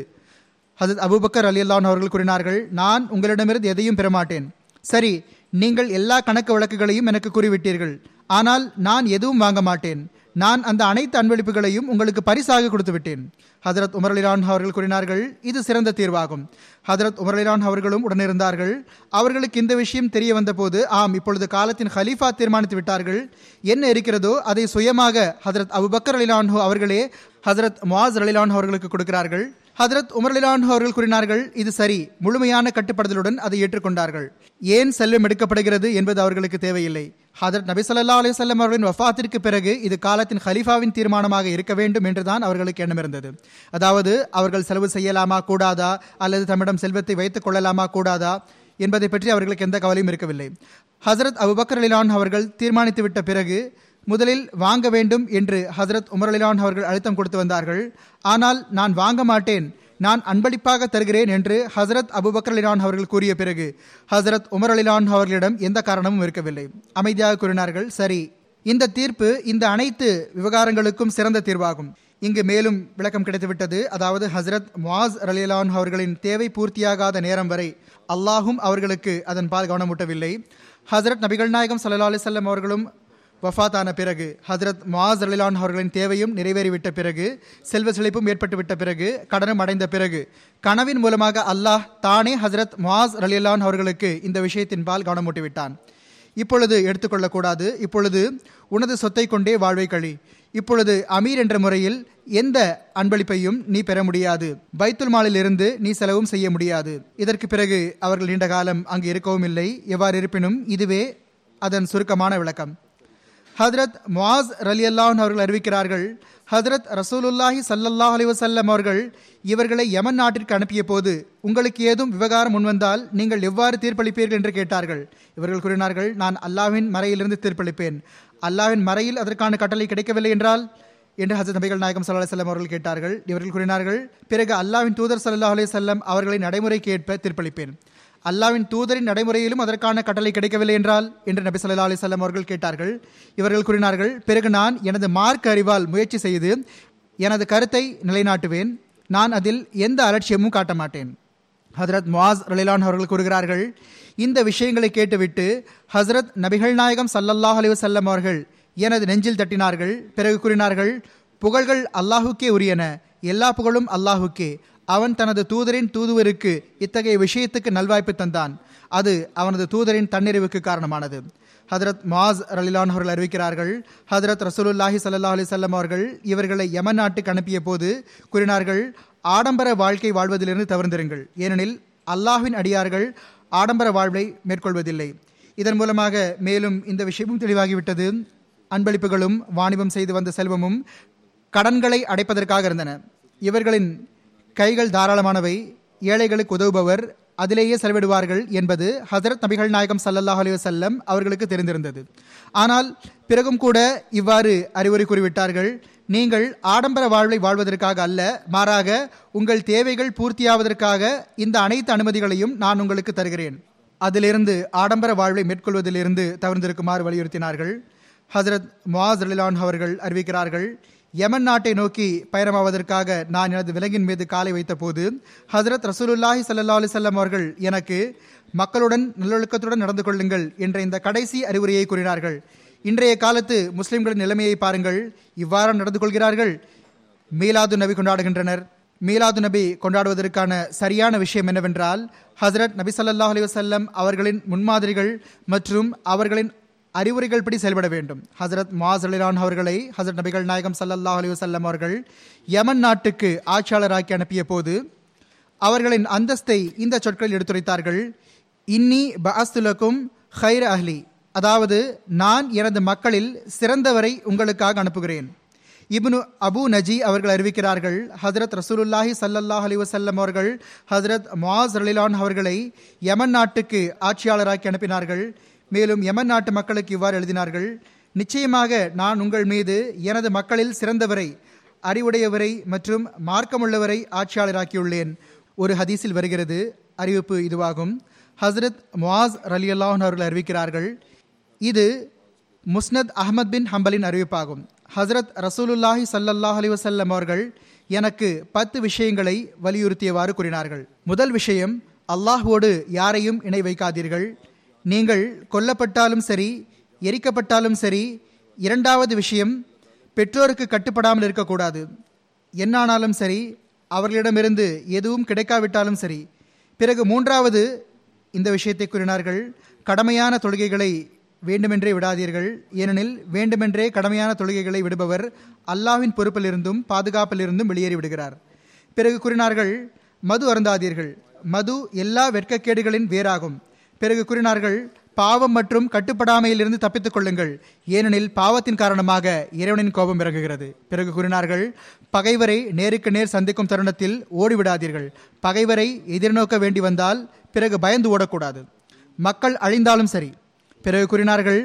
ஹசரத் அபுபக்கர் அலி அல்லான் அவர்கள் கூறினார்கள் நான் உங்களிடமிருந்து எதையும் பெறமாட்டேன் சரி நீங்கள் எல்லா கணக்கு வழக்குகளையும் எனக்கு கூறிவிட்டீர்கள். ஆனால் நான் எதுவும் வாங்க மாட்டேன். நான் அந்த அனைத்து அன்பளிப்புகளையும் உங்களுக்கு பரிசாக கொடுத்து விட்டேன் ஹதரத் உமர்லிலான் அவர்கள் கூறினார்கள் இது சிறந்த தீர்வாகும். ஹதரத் உமர்லிலான் அவர்களும் உடனிருந்தார்கள். அவர்களுக்கு இந்த விஷயம் தெரிய வந்தபோது ஆம் இப்பொழுது காலத்தின் ஹலீஃபா தீர்மானித்து விட்டார்கள். என்ன இருக்கிறதோ அதை சுயமாக ஹதரத் அபுபக்கர் அலிலான்ஹோ அவர்களே ஹசரத் முவாஸ் அலிலான் அவர்களுக்கு கொடுக்கிறார்கள். ஹதரத் உமர்லிலான் அவர்கள் கூறினார்கள் இது சரி. முழுமையான கட்டுப்படுதலுடன் அதை ஏற்றுக்கொண்டார்கள். ஏன் செல்வம் எடுக்கப்படுகிறது என்பது அவர்களுக்கு தேவையில்லை. ஹதரத் நபிசல்லா அலிசல்லம் அவர்களின் வஃபாத்திற்கு பிறகு இது காலத்தின் ஹலீஃபாவின் தீர்மானமாக இருக்க வேண்டும் என்றுதான் அவர்களுக்கு எண்ணம் இருந்தது அதாவது அவர்கள் செலவு செய்யலாமா கூடாதா? அல்லது தம்மிடம் செல்வத்தை வைத்துக் கொள்ளலாமா கூடாதா? என்பதை பற்றி அவர்களுக்கு எந்த கவலையும் இருக்கவில்லை. ஹசரத் அபுபக்கர் அலிலான் அவர்கள் தீர்மானித்துவிட்ட பிறகு முதலில் வாங்க வேண்டும் என்று ஹசரத் உமர்லிலான் அவர்கள் அழுத்தம் கொடுத்து வந்தார்கள். ஆனால் நான் வாங்க மாட்டேன். நான் அன்பளிப்பாக தருகிறேன் என்று ஹசரத் அபுபக்கர் அலிலான் அவர்கள் கூறிய பிறகு ஹசரத் உமர் அலிலான் அவர்களிடம் எந்த காரணமும் இருக்கவில்லை. அமைதியாக கூறினார்கள் சரி இந்த தீர்ப்பு இந்த அனைத்து விவகாரங்களுக்கும் சிறந்த தீர்வாகும். இங்கு மேலும் விளக்கம் கிடைத்துவிட்டது. அதாவது ஹசரத் முவாஸ் ரலிலான் அவர்களின் தேவை பூர்த்தியாகாத நேரம் வரை அல்லாஹும் அவர்களுக்கு அதன் பால் கவனமூட்டவில்லை. ஹசரத் நபிகள் நாயகம் சல்லா அலிசல்லம் அவர்களும் வஃபாத்தான பிறகு ஹசரத் முவாஸ் அலிலான் அவர்களின் தேவையும் நிறைவேறிவிட்ட பிறகு செல்வ செழிப்பும் ஏற்பட்டுவிட்ட பிறகு கடனும் அடைந்த பிறகு கனவின் மூலமாக அல்லாஹ் தானே ஹசரத் முவாஸ் அலிலான் அவர்களுக்கு இந்த விஷயத்தின் பால் கவனமூட்டிவிட்டான் இப்பொழுது எடுத்துக்கொள்ளக்கூடாது இப்பொழுது உனது சொத்தை கொண்டே வாழ்வை கழி. இப்பொழுது அமீர் என்ற முறையில் எந்த அன்பளிப்பையும் நீ பெற முடியாது. பைத்துல் மாலில் இருந்து நீ செலவும் செய்ய முடியாது. இதற்கு பிறகு அவர்கள் நீண்ட காலம் அங்கு இருக்கவும் இல்லை எவ்வாறு இருப்பினும் இதுவே அதன் சுருக்கமான விளக்கம். ஹதரத் முவாஸ் ரலி அல்லாஹன் அவர்கள் அறிவிக்கிறார்கள் ஹதரத் ரசூலுல்லாஹி சல்லல்லாஹ் அலி வசல்லம் அவர்கள் இவர்களை யமன் நாட்டிற்கு அனுப்பிய போது உங்களுக்கு ஏதும் விவகாரம் முன்வந்தால் நீங்கள் எவ்வாறு தீர்ப்பளிப்பீர்கள்? என்று கேட்டார்கள். இவர்கள் கூறினார்கள் நான் அல்லாஹ்வின் மறையிலிருந்து தீர்ப்பளிப்பேன். அல்லாவின் மறையில் அதற்கான கட்டளை கிடைக்கவில்லை என்றால்? என்று ஹசரத் நபிகள் நாயகம் சல்லா செல்லம் அவர்கள் கேட்டார்கள். இவர்கள் கூறினார்கள் பிறகு அல்லாவின் தூதர் சல்லா அலி செல்லம் அவர்களின் நடைமுறைக்கு ஏற்ப தீர்ப்பளிப்பேன். அல்லாவின் தூதரின் நடைமுறையிலும் அதற்கான கட்டளை கிடைக்கவில்லை என்றால் என்று நபி சொல்லா அலிசல்லாம் அவர்கள் கேட்டார்கள். இவர்கள் கூறினார்கள் பிறகு நான் எனது மார்க் அறிவால் முயற்சி செய்து எனது கருத்தை நிலைநாட்டுவேன். நான் அதில் எந்த அலட்சியமும் காட்ட மாட்டேன். ஹசரத் முவாஸ் ரலிலான் அவர்கள் கூறுகிறார்கள் இந்த விஷயங்களை கேட்டுவிட்டு ஹசரத் நபிகள் நாயகம் சல்லல்லாஹ் அலி வசல்லம் அவர்கள் எனது நெஞ்சில் தட்டினார்கள். பிறகு கூறினார்கள் புகழ்கள் அல்லாஹுக்கே உரியன. எல்லா புகழும் அல்லாஹுக்கே. அவன் தனது தூதரின் தூதுவருக்கு இத்தகைய விஷயத்துக்கு நல்வாய்ப்பு தந்தான். அது அவனது தூதரின் தன்னிறைவுக்கு காரணமானது. ஹதரத் மாஸ் ரலிலான் அவர்கள் அறிவிக்கிறார்கள் ஹதரத் ரசூலுல்லாஹி சல்லா அலி சொல்லம் அவர்கள் இவர்களை யமன் நாட்டுக்கு அனுப்பிய போது கூறினார்கள் ஆடம்பர வாழ்க்கை வாழ்வதிலிருந்து தவிர்ந்திருங்கள் ஏனெனில் அல்லாஹ்வின் அடியார்கள் ஆடம்பர வாழ்வை மேற்கொள்வதில்லை. இதன் மூலமாக மேலும் இந்த விஷயமும் தெளிவாகிவிட்டது. அன்பளிப்புகளும் வாணிபம் செய்து வந்த செல்வமும் கடன்களை அடைப்பதற்காக இருந்தன. இவர்களின் கைகள் தாராளமானவை ஏழைகளுக்கு உதவுபவர் அதிலேயே செலவிடுவார்கள் என்பது ஹசரத் நபிகள் நாயகம் சல்லல்லாஹ் அலி வசல்லம் அவர்களுக்கு தெரிந்திருந்தது. ஆனால் பிறகும் கூட இவ்வாறு அறிவுரை கூறிவிட்டார்கள் நீங்கள் ஆடம்பர வாழ்வை வாழ்வதற்காக அல்ல மாறாக உங்கள் தேவைகள் பூர்த்தியாவதற்காக இந்த அனைத்து அனுமதிகளையும் நான் உங்களுக்கு தருகிறேன். அதிலிருந்து ஆடம்பர வாழ்வை மேற்கொள்வதிலிருந்து தவிர்த்திருக்குமாறு வலியுறுத்தினார்கள். ஹசரத் முவாஸ் அலிலான் அவர்கள் அறிவிக்கிறார்கள் யமன் நாட்டை நோக்கி பயணமாவதற்காக நான் எனது விலங்கின் மீது காலை வைத்தபோது ஹசரத் ரசூலுல்லாஹி சல்லா அலிசல்லம் அவர்கள் எனக்கு மக்களுடன் நல்லொழுக்கத்துடன் நடந்து கொள்ளுங்கள் என்ற இந்த கடைசி அறிவுரையை கூறினார்கள். இன்றைய காலத்து முஸ்லிம்களின் நிலைமையை பாருங்கள். இவ்வாறு நடந்து கொள்கிறார்கள். மீலாது நபி கொண்டாடுகின்றனர். மீலாது நபி கொண்டாடுவதற்கான சரியான விஷயம் என்னவென்றால் ஹசரத் நபி சல்லாஹ் அலி வசல்லம் அவர்களின் முன்மாதிரிகள் மற்றும் அவர்களின் அறிவுரைகள் படி செயல்பட வேண்டும். ஹசரத் மாஸ் அலிலான் அவர்களை ஹசரத் நபிகள் நாயகம் சல்லல்லாஹ் அலி வசல்லம் அவர்கள் யமன் நாட்டுக்கு ஆட்சியாளராக்கி அனுப்பிய போது அவர்களின் அந்தஸ்தை இந்த சொற்களில் எடுத்துரைத்தார்கள். இன்னி பஅஸ்துலக்கும் ஹைர் அஹ்லி. அதாவது நான் எனது மக்களில் சிறந்தவரை உங்களுக்காக அனுப்புகிறேன். இப்னு அபு நஜி அவர்கள் அறிவிக்கிறார்கள் ஹசரத் ரசூலுல்லாஹி சல்லல்லாஹ் அலி வசல்லம் அவர்கள் ஹசரத் முவாஸ் ரலிலான் அவர்களை யமன் நாட்டுக்கு ஆட்சியாளராக்கி அனுப்பினார்கள். மேலும் யமன் நாட்டு மக்களுக்கு இவ்வாறு எழுதினார்கள் நிச்சயமாக நான் உங்கள் மீது எனது மக்களில் சிறந்தவரை அறிவுடையவரை மற்றும் மார்க்கமுள்ளவரை ஆட்சியாளராக்கியுள்ளேன். ஒரு ஹதீஸில் வருகிறது அறிவிப்பு இதுவாகும். ஹசரத் முவாஸ் ரலி அல்லாஹன் அவர்கள் அறிவிக்கிறார்கள் இது முஸ்னத் அஹமத் பின் ஹம்பலின் அறிவிப்பாகும். ஹசரத் ரசூலுல்லாஹி சல்லல்லாஹ் அலி வசல்லம் அவர்கள் எனக்கு பத்து விஷயங்களை வலியுறுத்தியவாறு கூறினார்கள். முதல் விஷயம் அல்லாஹோடு யாரையும் இணை வைக்காதீர்கள். நீங்கள் கொல்லப்பட்டாலும் சரி எரிக்கப்பட்டாலும் சரி இரண்டாவது விஷயம் பெற்றோருக்கு கட்டுப்படாமல் இருக்கக்கூடாது. என்னானாலும் சரி அவர்களிடமிருந்து எதுவும் கிடைக்காவிட்டாலும் சரி. பிறகு மூன்றாவது இந்த விஷயத்தை கூறினார்கள் கடமையான தொழுகைகளை வேண்டுமென்றே விடாதீர்கள். ஏனெனில் வேண்டுமென்றே கடமையான தொழுகைகளை விடுபவர் அல்லாவின் பொறுப்பிலிருந்தும் பாதுகாப்பிலிருந்தும் வெளியேறி விடுகிறார். பிறகு கூறினார்கள் மது அருந்தாதீர்கள். மது எல்லா வெட்கக்கேடுகளின் வேறாகும். பிறகு கூறினார்கள் பாவம் மற்றும் கட்டுப்படாமையிலிருந்து தப்பித்துக் கொள்ளுங்கள். ஏனெனில் பாவத்தின் காரணமாக இறைவனின் கோபம் இறங்குகிறது. பிறகு கூறினார்கள் பகைவரை நேருக்கு நேர் சந்திக்கும் தருணத்தில் ஓடிவிடாதீர்கள். பகைவரை எதிர்நோக்க வேண்டி வந்தால் பிறகு பயந்து ஓடக்கூடாது. மக்கள் அழிந்தாலும் சரி. பிறகு கூறினார்கள்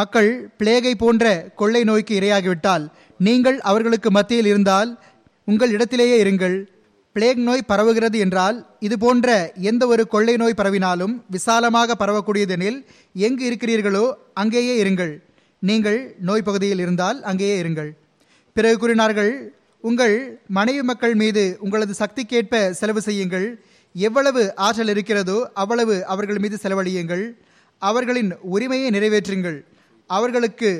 மக்கள் பிளேகை போன்ற கொள்ளை நோய்க்கு இரையாகிவிட்டால் நீங்கள் அவர்களுக்கு மத்தியில் இருந்தால் உங்கள் இடத்திலேயே இருங்கள். பிளேக் நோய் பரவுகிறது என்றால் இது போன்ற எந்த ஒரு கொள்ளை நோய் பரவினாலும் விசாலமாக பரவக்கூடியதெனில் எங்கு இருக்கிறீர்களோ அங்கேயே இருங்கள். நீங்கள் நோய் பகுதியில் இருந்தால் அங்கேயே இருங்கள். பிறகு கூறினார்கள் உங்கள் மனைவி மக்கள் மீது உங்களது சக்திக்கேற்ப செலவு செய்யுங்கள். எவ்வளவு ஆற்றல் இருக்கிறதோ அவ்வளவு அவர்கள் மீது செலவழியுங்கள். அவர்களின் உரிமையை நிறைவேற்றுங்கள். அவர்களுக்கு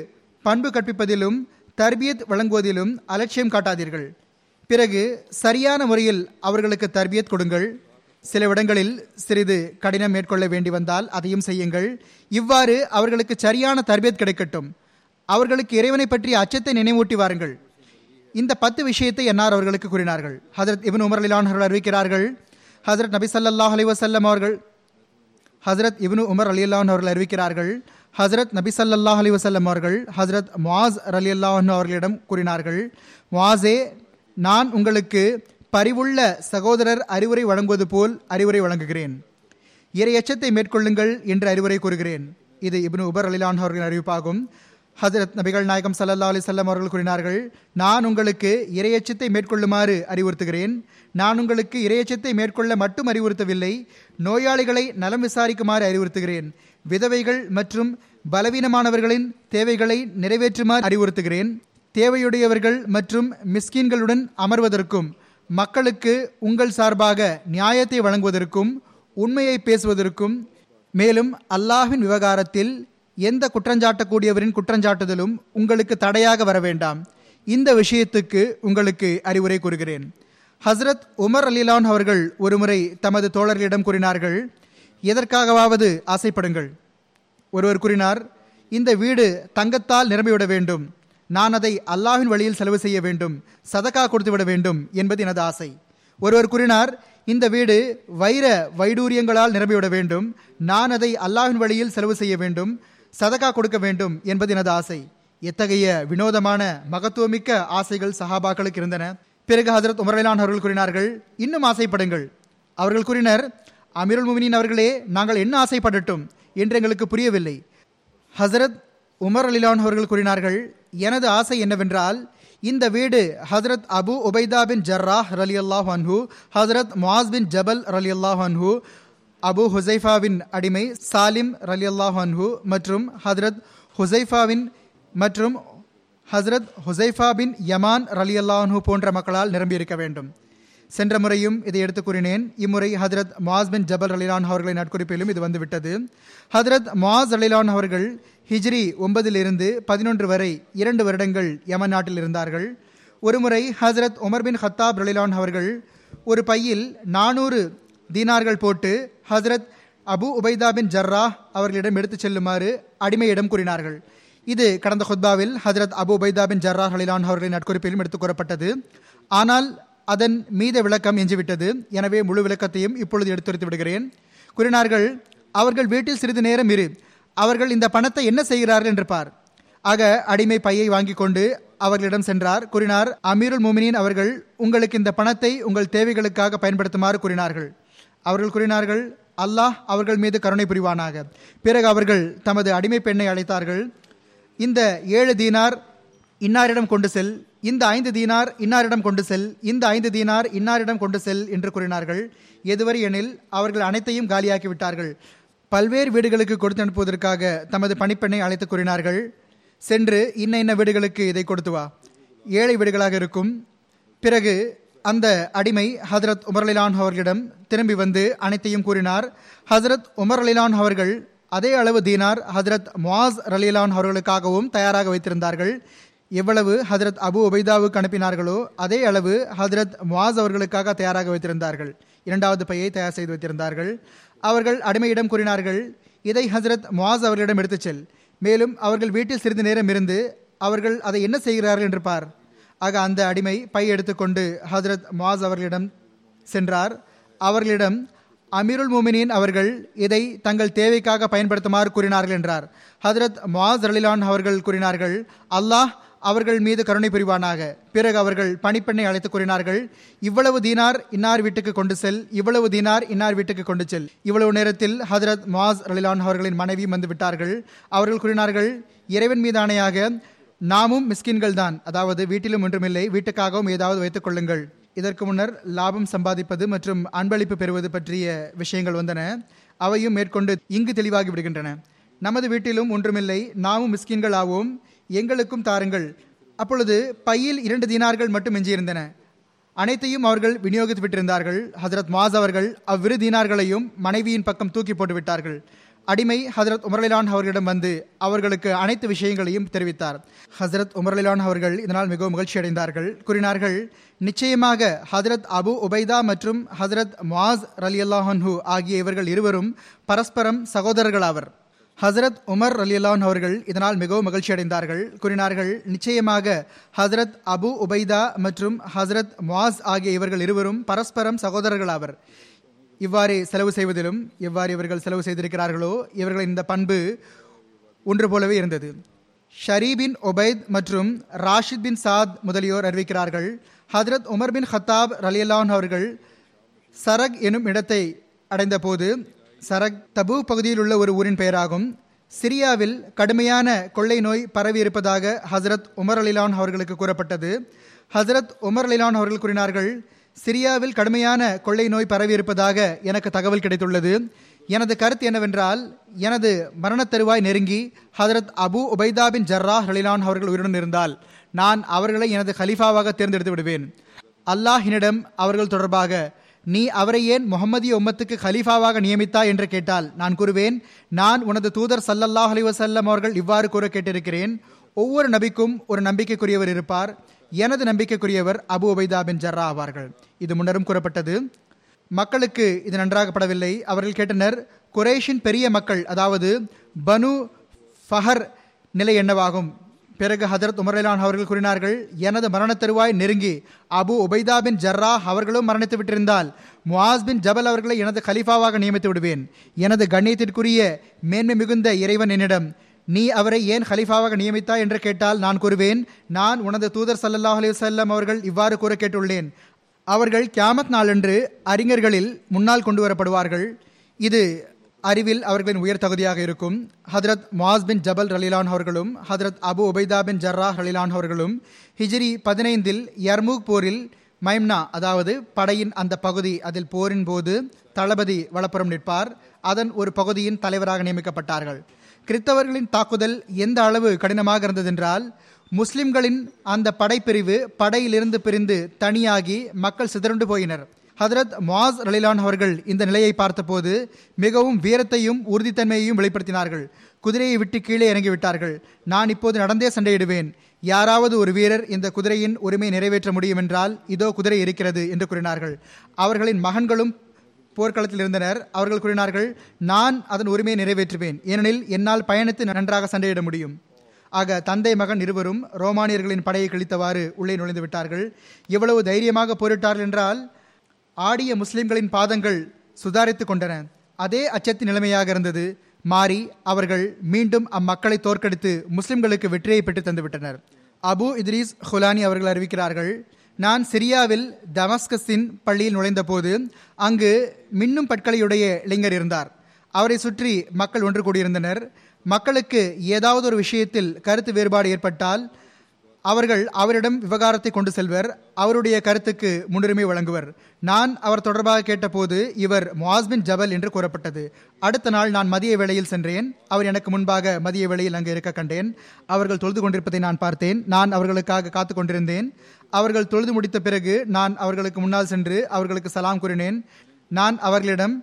பண்பு கற்பிப்பதிலும் தர்பியத் வழங்குவதிலும் அலட்சியம் காட்டாதீர்கள். பிறகு சரியான முறையில் அவர்களுக்கு தர்பியத் கொடுங்கள். சில இடங்களில் சிறிது கடினம் மேற்கொள்ள வேண்டி வந்தால் அதையும் செய்யுங்கள். இவ்வாறு அவர்களுக்கு சரியான தர்பியத் கிடைக்கட்டும். அவர்களுக்கு இறைவனை பற்றிய அச்சத்தை நினைவூட்டி வாருங்கள். இந்த பத்து விஷயத்தை என்னார் அவர்களுக்கு கூறினார்கள். ஹசரத் இபின் உமர் அலிலான் அவர்கள் அறிவிக்கிறார்கள். ஹசரத் நபி சல்லாஹ் அலி வசல்லம் அவர்கள் ஹசரத் இபின் உமர் அலி அல்லான் அவர்கள் அறிவிக்கிறார்கள். ஹசரத் நபி சல்லாஹ் அலி வசல்லம் அவர்கள் ஹசரத் மாஸ் அலி அன்ஹு அவர்களிடம் கூறினார்கள். முஆஸே நான் உங்களுக்கு பரிவுள்ள சகோதரர் அறிவுரை வழங்குவது போல் அறிவுரை வழங்குகிறேன். இறை எச்சத்தை மேற்கொள்ளுங்கள் என்று அறிவுரை கூறுகிறேன். இது இப்னு உபர் அலிலான் அவர்களின் அறிவிப்பாகும். ஹஜரத் நபிகள் நாயகம் சல்லல்லா அலிசல்லாம் அவர்கள் கூறினார்கள் நான் உங்களுக்கு இரையச்சத்தை மேற்கொள்ளுமாறு அறிவுறுத்துகிறேன். நான் உங்களுக்கு இரையச்சத்தை மேற்கொள்ள மட்டும் அறிவுறுத்தவில்லை நோயாளிகளை நலம் விசாரிக்குமாறு அறிவுறுத்துகிறேன். விதவைகள் மற்றும் பலவீனமானவர்களின் தேவைகளை நிறைவேற்றுமாறு அறிவுறுத்துகிறேன். தேவையுடையவர்கள் மற்றும் மிஸ்கின்களுடன் அமர்வதற்கும் மக்களுக்கு உங்கள் சார்பாக நியாயத்தை வழங்குவதற்கும் உண்மையை பேசுவதற்கும் மேலும் அல்லாஹின் விவகாரத்தில் எந்த குற்றஞ்சாட்டக்கூடியவரின் குற்றஞ்சாட்டுதலும் உங்களுக்கு தடையாக வர வேண்டாம். இந்த விஷயத்துக்கு உங்களுக்கு அறிவுரை கூறுகிறேன். ஹஸ்ரத் உமர் அலிலான் அவர்கள் ஒருமுறை தமது தோழர்களிடம் கூறினார்கள் எதற்காகவாவது ஆசைப்படுங்கள்? ஒருவர் கூறினார் இந்த வீடு தங்கத்தால் நிரம்பிவிட வேண்டும். நான் அதை அல்லாஹ்வின் வழியில் செலவு செய்ய வேண்டும் சதக்கா கொடுத்துவிட வேண்டும் என்பது எனது ஆசை. ஒருவர் கூறினார் இந்த வீடு வைர வைடூரியங்களால் நிரம்பிவிட வேண்டும் நான் அதை அல்லாஹின் வழியில் செலவு செய்ய வேண்டும் சதக்கா கொடுக்க வேண்டும் என்பது எனது ஆசை. எத்தகைய வினோதமான மகத்துவமிக்க ஆசைகள் சஹாபாக்களுக்கு இருந்தன. பிறகு ஹசரத் உமரலான் அவர்கள் கூறினார்கள் இன்னும் ஆசைப்படுங்கள். அவர்கள் கூறினர் அமிருல் முமினின் அவர்களே நாங்கள் என்ன ஆசைப்படட்டும்? என்று எங்களுக்கு புரியவில்லை. ஹசரத் உமர் அலிலான் அவர்கள் கூறினார்கள் எனது ஆசை என்னவென்றால் இந்த வீடு ஹசரத் அபு உபைதா பின் ஜர்ராஹ் ரலி அல்லாஹ் அன்ஹூ ஹசரத் முவாஸ் பின் ஜபல் ரலி அல்லாஹ் அன்ஹூ அபு ஹுசைஃபாவின் அடிமை சாலிம் ரலி அல்லாஹ் அன்ஹூ மற்றும் ஹசரத் ஹுசைஃபாவின் மற்றும் ஹசரத் ஹுசைஃபா பின் யமான் ரலி அல்லாஹு போன்ற மக்களால் நிரம்பியிருக்க வேண்டும். சென்ற முறையும் இதை எடுத்து கூறினேன். இம்முறை ஹதரத் மாஸ் பின் ஜபல் ரலிலான் அவர்களின் நட்குறிப்பிலும் இது வந்துவிட்டது. ஹதரத் மாஸ் அலிலான் அவர்கள் ஹிஜ்ரி ஒன்பதிலிருந்து பதினொன்று வரை இரண்டு வருடங்கள் யமன் நாட்டில் இருந்தார்கள். ஒருமுறை ஹசரத் உமர் பின் ஹத்தாப் ரலிலான் அவர்கள் ஒரு பையில் நானூறு தீனார்கள் போட்டு ஹசரத் அபு உபைதா பின் ஜர்ரா அவர்களிடம் எடுத்துச் செல்லுமாறு அடிமையிடம் கூறினார்கள். இது கடந்த ஹுத்பாவில் ஹஜரத் அபு உபைதா பின் ஜர்ரா ஹலிலான் அவர்களின் நட்குறிப்பிலும் எடுத்துக் கூறப்பட்டது. ஆனால் அதன் மீத விளக்கம் எஞ்சிவிட்டது. எனவே முழு விளக்கத்தையும் இப்பொழுது எடுத்துரைத்து விடுகிறேன். கூறினார்கள் அவர்கள் வீட்டில் சிறிது நேரம் இரு. அவர்கள் இந்த பணத்தை என்ன செய்கிறார்கள் என்று பார். ஆக அடிமை பையை வாங்கி கொண்டு அவர்களிடம் சென்றார். கூறினார் அமீருல் முமினின் அவர்கள் உங்களுக்கு இந்த பணத்தை உங்கள் தேவைகளுக்காக பயன்படுத்துமாறு கூறினார்கள். அவர்கள் கூறினார்கள் அல்லாஹ் அவர்கள் மீது கருணை புரிவானாக. பிறகு அவர்கள் தமது அடிமை பெண்ணை அழைத்தார்கள். இந்த ஏழு தீனார் இன்னாரிடம் கொண்டு செல். இந்த ஐந்து தீனார் இன்னாரிடம் கொண்டு செல். இந்த ஐந்து தீனார் இன்னாரிடம் கொண்டு செல் என்று கூறினார்கள். எதுவரை எனில் அவர்கள் அனைத்தையும் காலியாக்கி விட்டார்கள். பல்வேறு வீடுகளுக்கு கொடுத்து அனுப்புவதற்காக தமது பணிப்பெண்ணை அழைத்து கூறினார்கள். சென்று இன்ன இன்ன வீடுகளுக்கு இதை கொடுத்து வா. ஏழை வீடுகளாக இருக்கும். பிறகு அந்த அடிமை ஹசரத் உமர் அலிலான் அவர்களிடம் திரும்பி வந்து அனைத்தையும் கூறினார். ஹசரத் உமர் அலிலான் அவர்கள் அதே அளவு தீனார். ஹசரத் முவாஸ் ரலிலான் அவர்களுக்காகவும் தயாராக வைத்திருந்தார்கள். எவ்வளவு ஹசரத் அபு உபைதாவுக்கு அனுப்பினார்களோ அதே அளவு ஹசரத் முவாஸ் அவர்களுக்காக தயாராக வைத்திருந்தார்கள். இரண்டாவது பையை தயார் செய்து வைத்திருந்தார்கள். அவர்கள் அடிமையிடம் கூறினார்கள் இதை ஹசரத் முவாஸ் அவர்களிடம் எடுத்துச் செல். மேலும் அவர்கள் வீட்டில் சிறிது நேரம் இருந்து அவர்கள் அதை என்ன செய்கிறார்கள்? என்று பார். ஆக அந்த அடிமை பை எடுத்துக்கொண்டு ஹசரத் முவாஸ் அவர்களிடம் சென்றார். அவர்களிடம் அமீருல் மூமினின் அவர்கள் இதை தங்கள் தேவைக்காக பயன்படுத்துமாறு கூறினார்கள் என்றார். ஹதரத் முவாஸ் ரலிலான் அவர்கள் கூறினார்கள் அல்லாஹ் அவர்கள் மீது கருணை புரிவானாக. பிறகு அவர்கள் பணிப்பெண்ணை அழைத்து கூறினார்கள் இவ்வளவு தீனார் இன்னார் வீட்டுக்கு கொண்டு செல் இவ்வளவு தீனார் இன்னார் வீட்டுக்கு கொண்டு செல். இவ்வளவு நேரத்தில் ஹதரத் மாஸ் ரலிலான் அவர்களின் மனைவியும் வந்து விட்டார்கள். அவர்கள் கூறினார்கள் இறைவன் மீது ஆணையாக நாமும் மிஸ்கின்கள் தான். அதாவது வீட்டிலும் ஒன்றுமில்லை வீட்டுக்காகவும் ஏதாவது வைத்துக் கொள்ளுங்கள். இதற்கு முன்னர் லாபம் சம்பாதிப்பது மற்றும் அன்பளிப்பு பெறுவது பற்றிய விஷயங்கள் வந்தன. அவையும் மேற்கொண்டு இங்கு தெளிவாகி விடுகின்றன. நமது வீட்டிலும் ஒன்றுமில்லை நாமும் மிஸ்கின்கள் ஆவோம் எங்களுக்கும் தாருங்கள். அப்பொழுது பையில் இரண்டு தீனார்கள் மட்டும் எஞ்சியிருந்தன அனைத்தையும் அவர்கள் விநியோகித்து விட்டிருந்தார்கள் ஹசரத் மாஸ் அவர்கள் அவ்விரு தீனார்களையும் மனைவியின் பக்கம் தூக்கி போட்டு விட்டார்கள் அடிமை ஹசரத் உமர்லிலான் அவர்களிடம் வந்து அவர்களுக்கு அனைத்து விஷயங்களையும் தெரிவித்தார். ஹசரத் உமர்லிலான் அவர்கள் இதனால் மிகவும் மகிழ்ச்சி அடைந்தார்கள் கூறினார்கள் நிச்சயமாக ஹசரத் அபு உபைதா மற்றும் ஹசரத் மாஸ் ரலி அல்லாஹன்ஹு ஆகிய இவர்கள் இருவரும் பரஸ்பரம் சகோதரர்களாவர். ஹசரத் உமர் அலியல்லான் அவர்கள் இதனால் மிகவும் மகிழ்ச்சி அடைந்தார்கள் கூறினார்கள் நிச்சயமாக ஹசரத் அபு உபைதா மற்றும் ஹசரத் முவாஸ் ஆகிய இவர்கள் இருவரும் பரஸ்பரம் சகோதரர்களாவர். இவ்வாறு செலவு செய்வதிலும் எவ்வாறு இவர்கள் செலவு செய்திருக்கிறார்களோ இவர்களின் இந்த பண்பு ஒன்று போலவே இருந்தது. ஷரீபின் ஒபைத் மற்றும் ராஷித் பின் சாத் முதலியோர் அறிவிக்கிறார்கள் ஹதரத் உமர் பின் ஹத்தாப் ரலியல்லான் அவர்கள் சரக் எனும் இடத்தை அடைந்தபோது சரக் தபு பகுதியில் உள்ள ஒரு ஊரின் பெயராகும். சிரியாவில் கடுமையான கொள்ளை நோய் பரவி இருப்பதாக ஹசரத் உமர் அலிலான் அவர்களுக்கு கூறப்பட்டது. ஹசரத் உமர் அலிலான் அவர்கள் கூறினார்கள் சிரியாவில் கடுமையான கொள்ளை நோய் பரவி இருப்பதாக எனக்கு தகவல் கிடைத்துள்ளது. எனது கருத்து என்னவென்றால் எனது மரணத் தருவாய் நெருங்கி ஹதரத் அபு உபைதா பின் ஜர்ரா ஹலிலான் அவர்கள் உயிருடன் இருந்தால் நான் அவர்களை எனது ஹலீஃபாவாக தேர்ந்தெடுத்து விடுவேன். அல்லாஹினிடம் அவர்கள் தொடர்பாக நீ அவரை ஏன் முகமதிய உம்மத்துக்கு ஹலீஃபாவாக நியமித்தா என்று கேட்டால் நான் கூறுவேன் நான் உனது தூதர் சல்லல்லாஹ் அலிவசல்லம் அவர்கள் இவ்வாறு கூற கேட்டிருக்கிறேன் ஒவ்வொரு நபிக்கும் ஒரு நம்பிக்கைக்குரியவர் இருப்பார் எனது நம்பிக்கைக்குரியவர் அபு உபைதா பின் ஜர்ரா ஆவார்கள். இது முன்னரும் கூறப்பட்டது. மக்களுக்கு இது நன்றாகப்படவில்லை. அவர்கள் கேட்டனர் குரேஷின் பெரிய மக்கள் அதாவது பனு ஃபஹர் நிலை என்னவாகும்? பிறகு ஹதரத் உமர்லான் அவர்கள் கூறினார்கள் எனது மரண தருவாய் நெருங்கி அபு உபைதா பின் ஜர்ரா அவர்களும் மரணித்து விட்டிருந்தால் முவாஸ் பின் ஜபல் அவர்களை எனது கலீஃபாவாக நியமித்து விடுவேன். எனது கண்ணியத்திற்குரிய மேன்மை மிகுந்த இறைவன் என்னிடம் நீ அவரை ஏன் ஹலீஃபாவாக நியமித்தா என்று கேட்டால் நான் கூறுவேன் நான் உனது தூதர் சல்லல்லாஹ் அலிசல்லம் அவர்கள் இவ்வாறு கூற கேட்டுள்ளேன். அவர்கள் கியாமத் நாளன்று அறிஞர்களில் முன்னால் கொண்டு வரப்படுவார்கள். இது அறிவில் அவர்களின் உயர் தகுதியாக இருக்கும் ஹதரத் மாஸ் பின் ஜபல் ரலிலான் அவர்களும் ஹதரத் அபு உபைதா பின் ஜர்ரா ரலிலான் அவர்களும் ஹிஜ்ரி பதினைந்தில் யர்மூக் போரில் மைம்னா அதாவது படையின் அந்த பகுதி அதில் போரின் போது தளபதி வளப்புறம் நிற்பார். அதன் ஒரு பகுதியின் தலைவராக நியமிக்கப்பட்டார்கள். கிறித்தவர்களின் தாக்குதல் எந்த அளவு கடினமாக இருந்ததென்றால் முஸ்லிம்களின் அந்த படைப்பிரிவு படையிலிருந்து பிரிந்து தனியாகி மக்கள் சிதறண்டு போயினர். ஹதரத் மாஸ் ரலிலான் அவர்கள் இந்த நிலையை பார்த்தபோது மிகவும் வீரத்தையும் உறுதித்தன்மையையும் வெளிப்படுத்தினார்கள். குதிரையை விட்டு கீழே இறங்கிவிட்டார்கள். நான் இப்போது நடந்தே சண்டையிடுவேன். யாராவது ஒரு வீரர் இந்த குதிரையின் உரிமை நிறைவேற்ற முடியும் என்றால் இதோ குதிரை இருக்கிறது என்று கூறினார்கள். அவர்களின் மகன்களும் போர்க்களத்தில் இருந்தனர். அவர்கள் கூறினார்கள் நான் அதன் உரிமையை நிறைவேற்றுவேன். ஏனெனில் என்னால் பயணித்து நன்றாக சண்டையிட முடியும். ஆக தந்தை மகன் இருவரும் ரோமானியர்களின் படையை கிழித்தவாறு உள்ளே நுழைந்து விட்டார்கள். எவ்வளவு தைரியமாக போரிட்டார்கள் என்றால் ஆடிய முஸ்லிம்களின் பாதங்கள் சுதாரித்து கொண்டன. அதே அச்சத்தின் நிலைமையாக இருந்தது. மாறி அவர்கள் மீண்டும் அம்மக்களை தோற்கடித்து முஸ்லிம்களுக்கு வெற்றியை பெற்று தந்துவிட்டனர். அபு இத்ரீஸ் ஹுலானி அவர்கள் அறிவிக்கிறார்கள் நான் சிரியாவில் தமஸ்கஸின் பள்ளியில் நுழைந்தபோது அங்கு மின்னும் பட்களையுடைய இளைஞர் இருந்தார். அவரை சுற்றி மக்கள் ஒன்று கூடியிருந்தனர். மக்களுக்கு ஏதாவது ஒரு விஷயத்தில் கருத்து வேறுபாடு ஏற்பட்டால் அவர்கள் அவரிடம் விவகாரத்தை கொண்டு செல்வர். அவருடைய கருத்துக்கு முன்னுரிமை வழங்குவர். நான் அவர் தொடர்பாக கேட்டபோது இவர் முவாஸ்பின் ஜபல் என்று கூறப்பட்டது. அடுத்த நாள் நான் மதிய வேளையில் சென்றேன். அவர் எனக்கு முன்பாக மதிய வேளையில் அங்கு இருக்க கண்டேன். அவர்கள் தொழுது கொண்டிருப்பதை நான் பார்த்தேன். நான் அவர்களுக்காக காத்து கொண்டிருந்தேன். அவர்கள் தொழுது முடித்த பிறகு நான் அவர்களுக்கு முன்னால் சென்று அவர்களுக்கு சலாம் கூறினேன். நான் அவர்களிடம்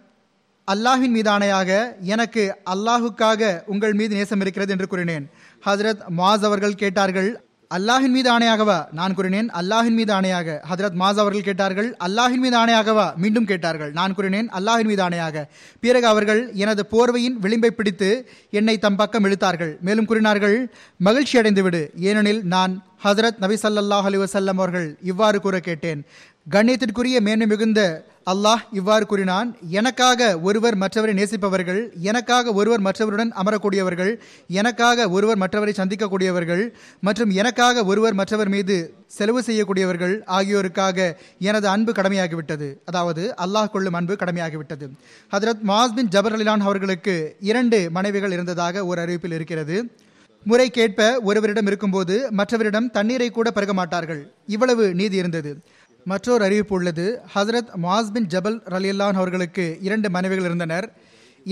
அல்லாஹின் மீதானையாக எனக்கு அல்லாஹுக்காக உங்கள் மீது நேசம் இருக்கிறது என்று கூறினேன். ஹசரத் மாஸ் அவர்கள் கேட்டார்கள் அல்லாஹின் மீது ஆணையாகவா? நான் கூறினேன் அல்லாஹின் மீது ஆணையாக. ஹதரத் மாஸ் அவர்கள் கேட்டார்கள் அல்லாஹின் மீது ஆணையாகவா? மீண்டும் கேட்டார்கள் நான் கூறினேன் அல்லாஹின் மீது ஆணையாக. பிறகு அவர்கள் எனது போர்வையின் விளிம்பை பிடித்து என்னை தம் பக்கம் இழுத்தார்கள். மேலும் கூறினார்கள் மகிழ்ச்சி அடைந்து விடு ஏனெனில் நான் ஹசரத் நபி சல்லாஹ் அலி வசல்லம் அவர்கள் இவ்வாறு கூற கேட்டேன். கண்ணியத்திற்குரிய மேன்மை மிகுந்த அல்லாஹ் இவ்வாறு கூறினான் எனக்காக ஒருவர் மற்றவரை நேசிப்பவர்கள் எனக்காக ஒருவர் மற்றவருடன் அமரக்கூடியவர்கள் எனக்காக ஒருவர் மற்றவரை சந்திக்கக்கூடியவர்கள் மற்றும் எனக்காக ஒருவர் மற்றவர் மீது செலவு செய்யக்கூடியவர்கள் ஆகியோருக்காக எனது அன்பு கடமையாகிவிட்டது. அதாவது அல்லாஹ் கொள்ளும் அன்பு கடமையாகிவிட்டது. ஹதரத் மாஸ் பின் ஜபர் அலிலான் அவர்களுக்கு இரண்டு மனைவிகள் இருந்ததாக ஒரு அறிவிப்பில் இருக்கிறது. முறை கேட்ப ஒருவரிடம் இருக்கும்போது மற்றவரிடம் தண்ணீரை கூட பருக மாட்டார்கள். இவ்வளவு நீதி இருந்தது. மற்றொரு அறிவிப்பு உள்ளது. ஹசரத் மாஸ் பின் ஜபல் ரலியல்லான் அவர்களுக்கு இரண்டு மனைவிகள் இருந்தனர்.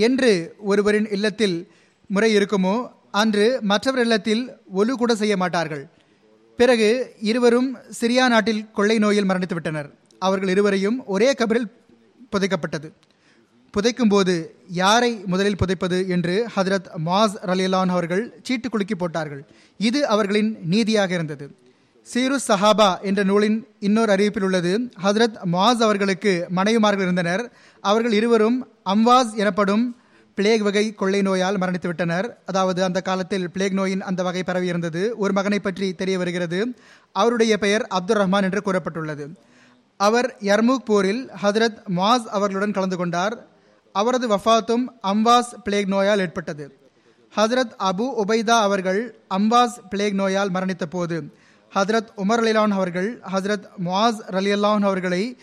என்று ஒருவரின் இல்லத்தில் முறை இருக்குமோ அன்று மற்றவர் இல்லத்தில் ஒலு கூட செய்ய மாட்டார்கள். பிறகு இருவரும் சிரியா நாட்டில் கொள்ளை நோயில் மரணித்து விட்டனர். அவர்கள் இருவரையும் ஒரே கபரில் புதைக்கப்பட்டது. புதைக்கும் போது யாரை முதலில் புதைப்பது என்று ஹதரத் மாஸ் ரலியலான் அவர்கள் சீட்டு குலுக்கி போட்டார்கள். இது அவர்களின் நீதியாக இருந்தது. சீரு சஹாபா என்ற நூலின் இன்னொரு அறிவிப்பில் உள்ளது. ஹசரத் மாஸ் அவர்களுக்கு மனைவிமார்கள் இருந்தனர். அவர்கள் இருவரும் அம்வாஸ் எனப்படும் பிளேக் வகை கொள்ளை நோயால் மரணித்து விட்டனர். அதாவது அந்த காலத்தில் பிளேக் நோயின் அந்த வகை பரவி இருந்தது. ஒரு மகனை பற்றி தெரிய வருகிறது. அவருடைய பெயர் அப்துல் ரஹ்மான் என்று கூறப்பட்டுள்ளது. அவர் யர்மூக் போரில் ஹதரத் மாஸ் அவர்களுடன் கலந்து கொண்டார். அவரது வஃபாத்தும் அம்வாஸ் பிளேக் நோயால் ஏற்பட்டது. ஹசரத் அபு உபைதா அவர்கள் அம்பாஸ் பிளேக் நோயால் மரணித்த போது ஹஜரத் உமர் அலிலான் அவர்கள் ஹஜரத் முவாஸ் ரலியல்லான் அவர்களை